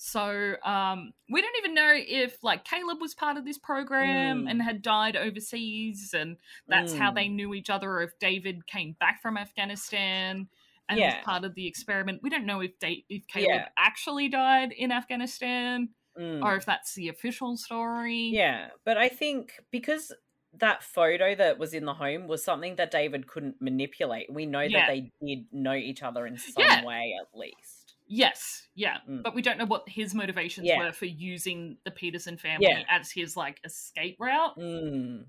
So um, we don't even know if like Caleb was part of this program Mm. and had died overseas, and that's how Mm. they knew each other. Or if David came back from Afghanistan and Yeah. was part of the experiment, we don't know if da- if Caleb Yeah. actually died in Afghanistan Mm. or if that's the official story. Yeah, but I think because that photo that was in the home was something that David couldn't manipulate. We know Yeah. that they did know each other in some Yeah. way at least. Yes, yeah, Mm. but we don't know what his motivations Yeah. were for using the Peterson family as his like escape route. Mm.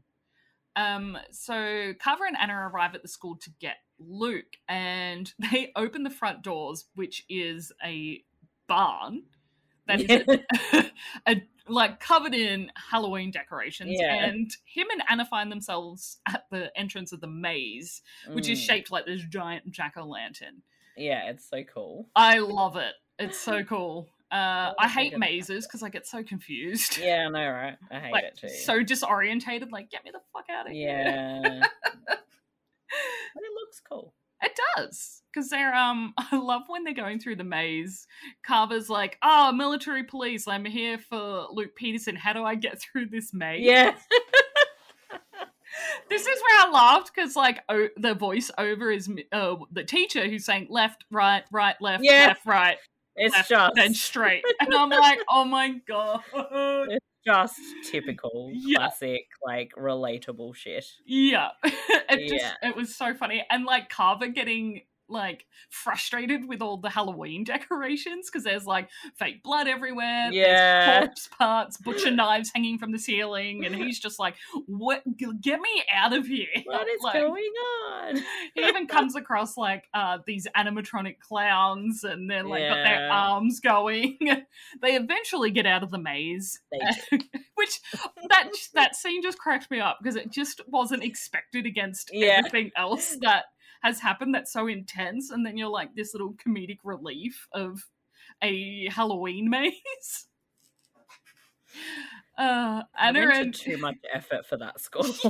Um, so Carver and Anna arrive at the school to get Luke, and they open the front doors, which is a barn that is a, a- like covered in Halloween decorations. Yeah. And him and Anna find themselves at the entrance of the maze, which is Mm. shaped like this giant jack o' lantern. Yeah, it's so cool. I love it. It's so cool. Uh, I I hate mazes because I get so confused. Yeah, I know, right? I hate like it too. so disorientated. Like, get me the fuck out of here. yeah. but it looks cool. It does. Because they're um I love when they're going through the maze. Carver's like, oh, military police, I'm here for Luke Peterson. How do I get through this maze? Yeah. This is where I laughed because like the voiceover is uh, the teacher who's saying left, right, right, left, Yeah. left, right, It's left, just then straight. And I'm like, oh my god. Just typical Yeah. classic like relatable shit. Yeah. it just Yeah. it was so funny. And like Carver getting like frustrated with all the Halloween decorations because there's like fake blood everywhere. Yeah. corpse parts, butcher knives hanging from the ceiling, and he's just like, "What? g- Get me out of here!" What is Like, going on? He even comes across like uh, these animatronic clowns, and they're like got their arms going. they eventually get out of the maze, which that that scene just cracked me up because it just wasn't expected against Yeah. everything else that has happened that's so intense, and then you're like this little comedic relief of a Halloween maze. Uh, Anna went and too much effort for that school.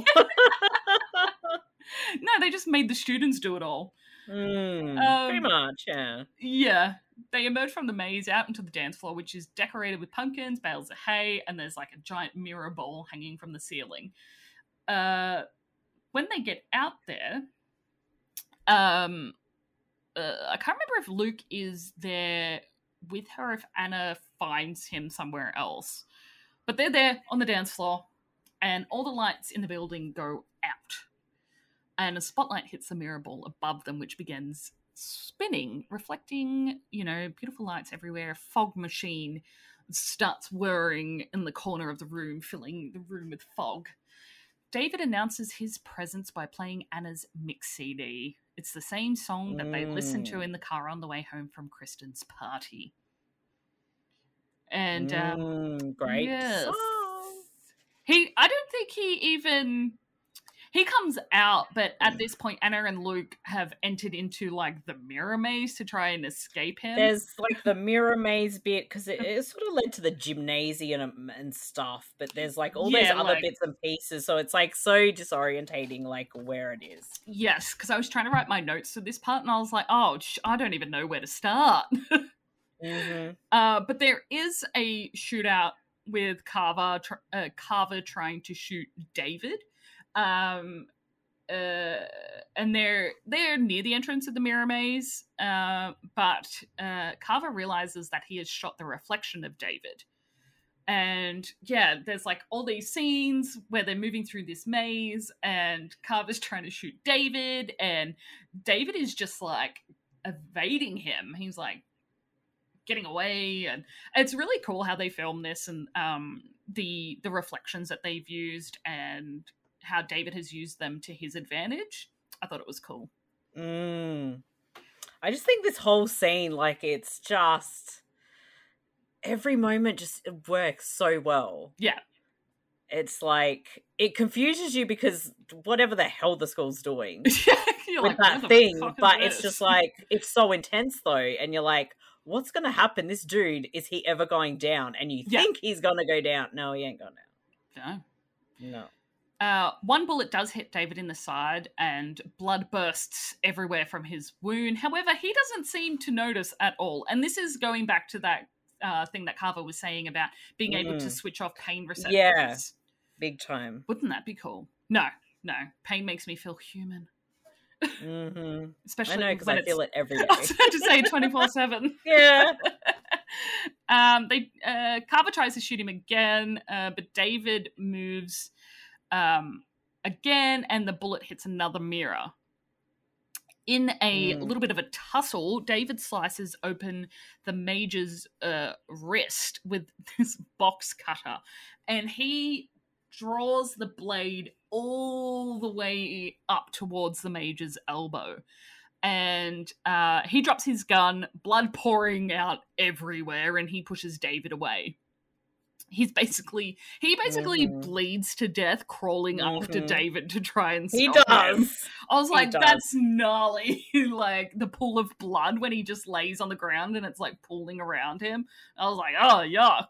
no, they just made the students do it all. Mm, pretty Um, much, yeah. Yeah. They emerge from the maze out into the dance floor, which is decorated with pumpkins, bales of hay, and there's like a giant mirror ball hanging from the ceiling. Uh, when they get out there, um, uh, I can't remember if Luke is there with her, if Anna finds him somewhere else. But they're there on the dance floor, and all the lights in the building go out and a spotlight hits the mirror ball above them, which begins spinning, reflecting, you know, beautiful lights everywhere. A fog machine starts whirring in the corner of the room, filling the room with fog. David announces his presence by playing Anna's mix CD. It's the same song that they listened to Mm. in the car on the way home from Kristen's party. And um, Mm, great yes. song. he, I don't think he even. He comes out, but at this point, Anna and Luke have entered into like the mirror maze to try and escape him. There's like the mirror maze bit because it, it sort of led to the gymnasium and, stuff, but there's like all Yeah, those other like- bits and pieces, so it's like so disorientating, like where it is. yes, because I was trying to write my notes for this part, and I was like, oh, sh- I don't even know where to start. hmm uh, but there is a shootout with Carver, tr- uh, Carver trying to shoot David. Um, uh, and they're they're near the entrance of the mirror maze. Uh, but uh, Carver realizes that he has shot the reflection of David. And yeah, there's like all these scenes where they're moving through this maze, and Carver's trying to shoot David, and David is just like evading him. He's like getting away, and it's really cool how they film this and um, the the reflections that they've used and how David has used them to his advantage. I thought it was cool. Mm. I just think this whole scene, like, it's just every moment just works so well. Yeah. It's like it confuses you because whatever the hell the school's doing with like, that thing, but it's this?" just like it's so intense though, and you're like, what's gonna happen? This dude is he ever going down? And you Yeah. think he's gonna go down. No, he ain't going down. No. No. Uh, one bullet does hit David in the side, and blood bursts everywhere from his wound. However, he doesn't seem to notice at all. And this is going back to that uh, thing that Carver was saying about being able to Mm. switch off pain receptors. Yeah. Big time. Wouldn't that be cool? No, no. Pain makes me feel human, hmm especially I know because I it's. feel it every day. I was to say twenty four seven. yeah. um, they uh, Carver tries to shoot him again, uh, but David moves um, again, and the bullet hits another mirror. In a Mm. little bit of a tussle, David slices open the major's uh, wrist with this box cutter, and he draws the blade all the way up towards the major's elbow and uh, he drops his gun, blood pouring out everywhere, and he pushes David away. He's basically he basically Mhm. bleeds to death, crawling up to Mhm. David to try and He stop him. does. I was like, that's gnarly. like the pool of blood when he just lays on the ground and it's like pooling around him. I was like, oh yuck.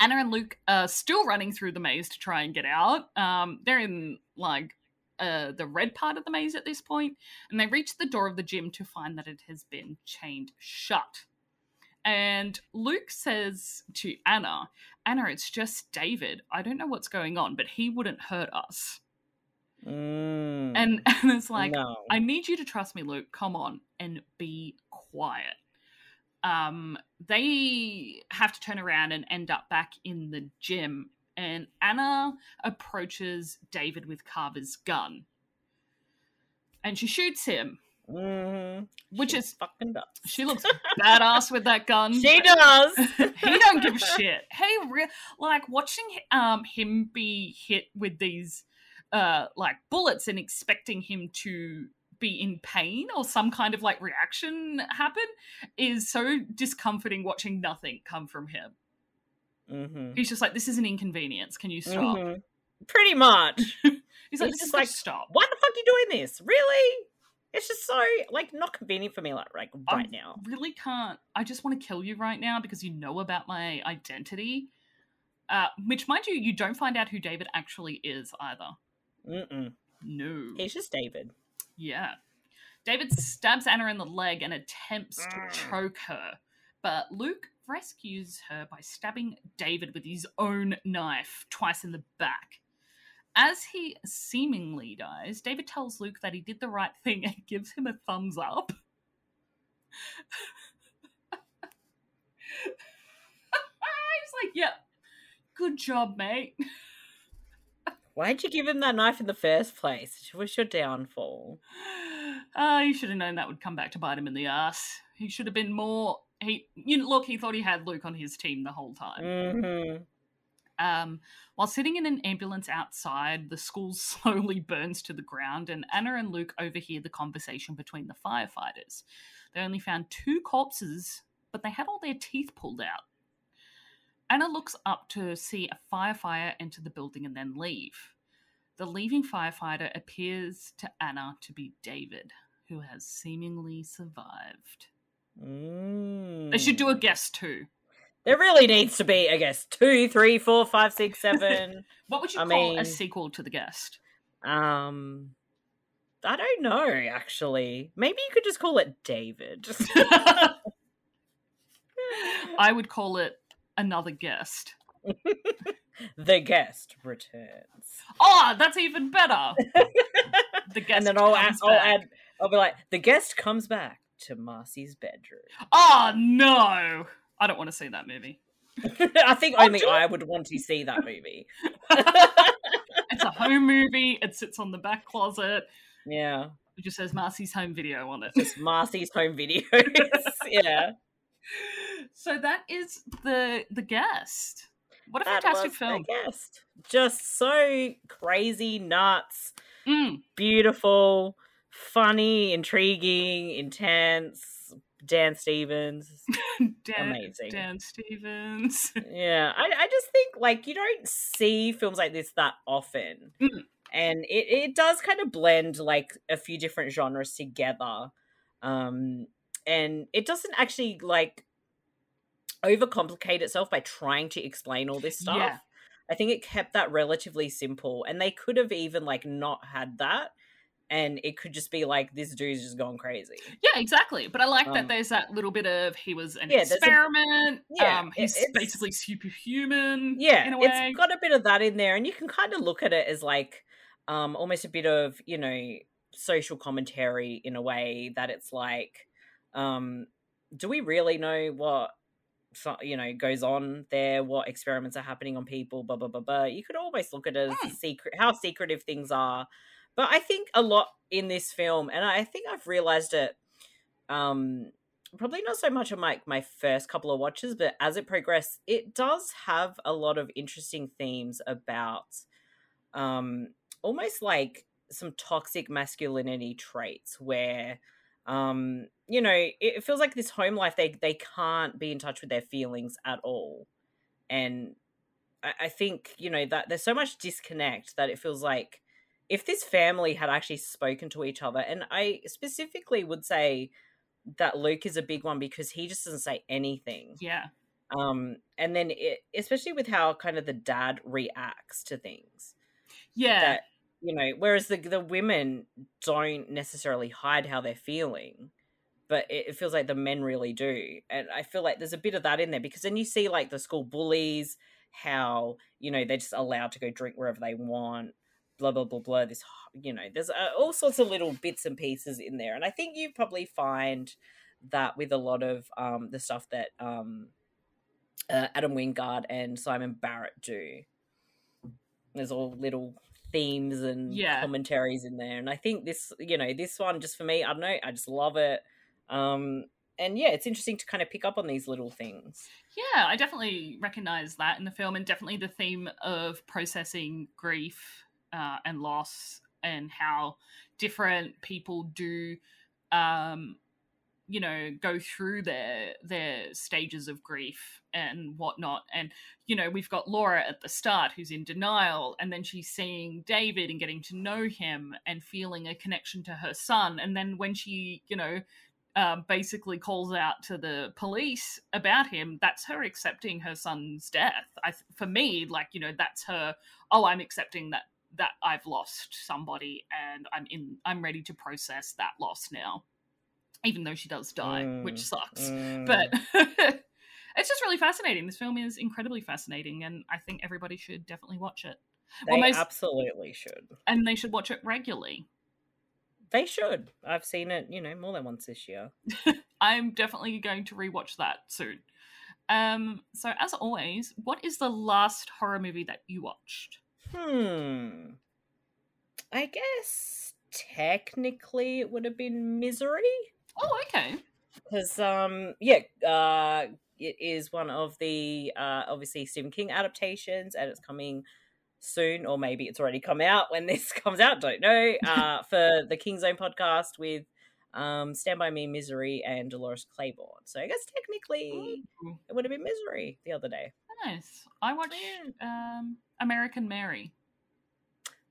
Anna and Luke are still running through the maze to try and get out. Um, they're in like uh, the red part of the maze at this point, and they reach the door of the gym to find that it has been chained shut. And Luke says to Anna, Anna, it's just David. I don't know what's going on, but he wouldn't hurt us. Mm. And Anna's like, no. I need you to trust me, Luke. Come on and be quiet. Um, they have to turn around and end up back in the gym, and Anna approaches David with Carver's gun, and she shoots him, Mhm. which is fucking does. she looks badass with that gun. She does. he don't give a shit. Hey, re- like watching um him be hit with these uh like bullets and expecting him to be in pain or some kind of like reaction happen is so discomforting watching nothing come from him. hmm He's just like, this is an inconvenience. Can you stop? Mhm. Pretty much. He's like, He's just like like, stop." Why the fuck are you doing this? Really? It's just so like not convenient for me like like right I now. really can't. I just want to kill you right now because you know about my identity. Uh, which, mind you, you don't find out who David actually is either. Mm-mm. No. He's just David. Yeah. David stabs Anna in the leg and attempts to Mm. choke her, but Luke rescues her by stabbing David with his own knife twice in the back. As he seemingly dies, David tells Luke that he did the right thing and gives him a thumbs up. He's like, yep, good job, mate. Why'd you give him that knife in the first place? It was your downfall. Uh, he should have known that would come back to bite him in the ass. He should have been more. He, you know, look, he thought he had Luke on his team the whole time. Mm-hmm. Um, while sitting in an ambulance outside, the school slowly burns to the ground, and Anna and Luke overhear the conversation between the firefighters. They only found two corpses, but they had all their teeth pulled out. Anna looks up to see a firefighter enter the building and then leave. The leaving firefighter appears to Anna to be David, who has seemingly survived. Mm. They should do a guess too. There really needs to be, I guess, two, three, four, five, six, seven. What would you I call a sequel to the guest? um, I don't know. Actually, maybe you could just call it David. I would call it another guest. the guest returns, Oh, that's even better. The guest and then I'll add, I'll add, I'll be like, the guest comes back to Marcy's bedroom. Oh no, I don't want to see that movie. I think Oh, only. I would want to see that movie. It's a home movie. It sits on the back closet. yeah, It just says Marcy's home video on it. just Marcy's home videos. yeah, So that is the the guest. What a that fantastic film. The guest, just so crazy, nuts, Mm. beautiful, funny, intriguing, intense. Dan Stevens. Dan, Amazing. Dan Stevens. Yeah, I, I just think like you don't see films like this that often, Mm. and it it does kind of blend like a few different genres together, um, and it doesn't actually like overcomplicate itself by trying to explain all this stuff. Yeah. I think it kept that relatively simple, and they could have even like not had that, and it could just be like this dude's just gone crazy. Yeah, exactly. But I like that Um, there's that little bit of he was an Yeah, there's a- experiment. yeah, um, he's it- basically superhuman. yeah in a way. it's got a bit of that in there and you can kind of look at it as like um almost a bit of you know social commentary in a way that it's like um do we really know what so, you know goes on there what experiments are happening on people blah blah blah blah you could almost look at it as Hmm. secret how secretive things are but i think a lot in this film and i think i've realized it um probably not so much on my my first couple of watches, but as it progressed, it does have a lot of interesting themes about um almost like some toxic masculinity traits where um you know it, feels like this home life they they can't be in touch with their feelings at all. And I, I think you know that there's so much disconnect that it feels like if this family had actually spoken to each other and i specifically would say that luke is a big one because he just doesn't say anything Yeah. um and then it, especially with how kind of the dad reacts to things Yeah. that you know whereas the the women don't necessarily hide how they're feeling but it, it feels like the men really do and i feel like there's a bit of that in there because then you see like the school bullies how you know they're just allowed to go drink wherever they want blah blah blah blah this you know there's uh, all sorts of little bits and pieces in there. And i think you probably find that with a lot of um the stuff that um uh, adam wingard and simon barrett do. There's all little themes and Yeah. commentaries in there. And i think this you know this one just for me i don't know i just love it. Um and yeah it's interesting to kind of pick up on these little things. Yeah, I definitely recognize that in the film, and definitely the theme of processing grief uh, and loss, and how different people do um, you know go through their their stages of grief and whatnot. And you know we've got laura at the start who's in denial and then she's seeing david and getting to know him and feeling a connection to her son. And then when she you know uh, basically calls out to the police about him that's her accepting her son's death. I, for me like you know that's her oh i'm accepting that that i've lost somebody and i'm in i'm ready to process that loss now even though she does die, mm, which sucks. Mm. But it's just really fascinating. This film is incredibly fascinating, and I think everybody should definitely watch it. They well, most, absolutely should, and they should watch it regularly. They should. I've seen it, you know, more than once this year. I'm definitely going to rewatch that soon. Um, so as always, what is the last horror movie that you watched? Hmm. I guess technically it would have been Misery. Oh, okay. Because um, yeah, uh, it is one of the uh, obviously Stephen King adaptations, and it's coming soon, or maybe it's already come out when this comes out. Don't know. Uh, for the King Zone podcast with um, Stand by Me, Misery, and Dolores Claiborne. So I guess technically Ooh. it would have been Misery the other day. Nice. I watched um, American Mary.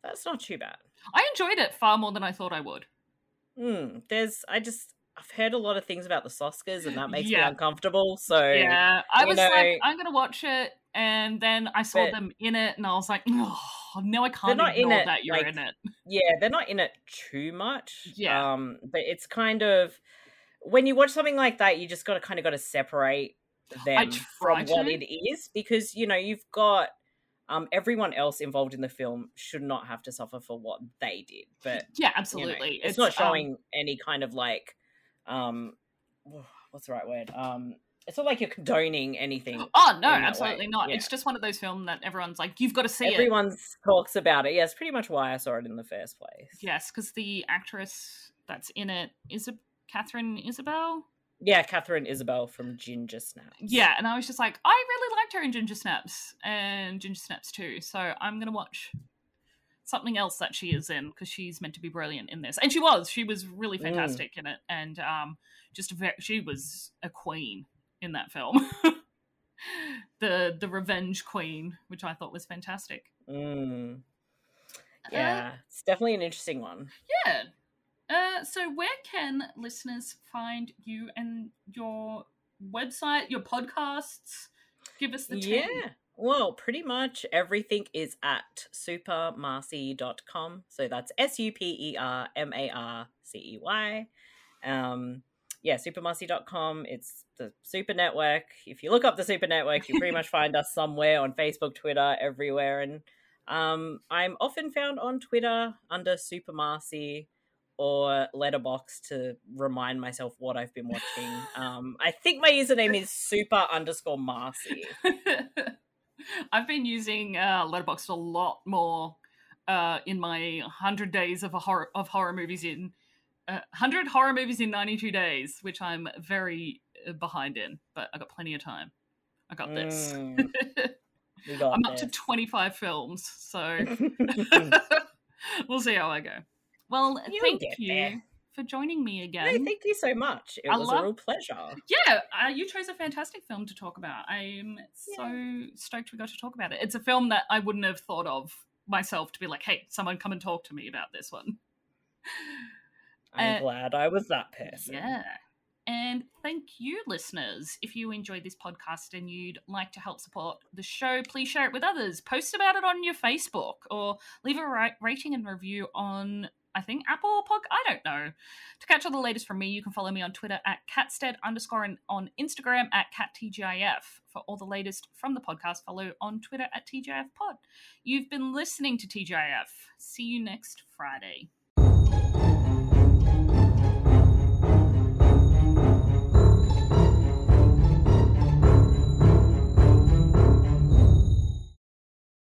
That's not too bad. I enjoyed it far more than I thought I would. Hmm. there's I just I've heard a lot of things about the Soskas, and that makes yeah. me uncomfortable. So yeah, I was know, like, I'm gonna watch it, and then I saw them in it, and I was like, oh, no, I can't. They're not in it. That you're like, in it. Yeah, they're not in it too much. Yeah, um, but it's kind of when you watch something like that, you just got to kind of got to separate them from to. what it is because you know you've got um, everyone else involved in the film should not have to suffer for what they did. But yeah, absolutely, you know, it's, it's, not um showing um, any kind of like um what's the right word um it's not like you're condoning anything. Oh no, absolutely way. not. Yeah. It's just one of those films that everyone's like, you've got to see Everyone it. talks about it. Yeah, it's pretty much why I saw it in the first place. Yes, because the actress that's in it is a Katharine Isabelle. Yeah, Katharine Isabelle from Ginger Snaps. Yeah, and I was just like, I really liked her in Ginger Snaps and Ginger Snaps too. So I'm gonna watch something else that she is in because she's meant to be brilliant in this, and she was. She was really mm. fantastic mm. in it, and um, just very, she was a queen in that film. the the revenge queen, which I thought was fantastic. Mm. Yeah, uh, it's definitely an interesting one. Yeah. Uh, so where can listeners find you and your website, your podcasts? Give us the yeah. Well, pretty much everything is at supermarcey.com. So that's S U P E R M A R C E Y. Um, yeah, supermarcey.com. It's the Super Network. If you look up the Super Network, you pretty much find us somewhere on Facebook, Twitter, everywhere. And um, I'm often found on Twitter under Super Marcey or Letterboxd to remind myself what I've been watching. Um, I think my username is super underscore Marcey. I've been using uh, Letterboxd a lot more uh, in my hundred days of horror of horror movies in uh, hundred horror movies in ninety two days, which I'm very uh, behind in, but I got plenty of time. I got this. Mm, got I'm this. up to twenty five films, so we'll see how I go. Well, You'll thank you. There for joining me again. No, thank you so much. It I was love... a real pleasure. Yeah, uh, you chose a fantastic film to talk about. I'm yeah. so stoked we got to talk about it. It's a film that I wouldn't have thought of myself to be like, hey, someone come and talk to me about this one. I'm uh, glad I was that person. Yeah. And thank you, listeners. If you enjoyed this podcast and you'd like to help support the show, please share it with others. Post about it on your Facebook or leave a rating and review on I think Apple or Pod. I don't know. To catch all the latest from me, you can follow me on Twitter at catstead underscore and on Instagram at cattgif. For all the latest from the podcast, follow on Twitter at TGIF Pod. You've been listening to TGIF. See you next Friday.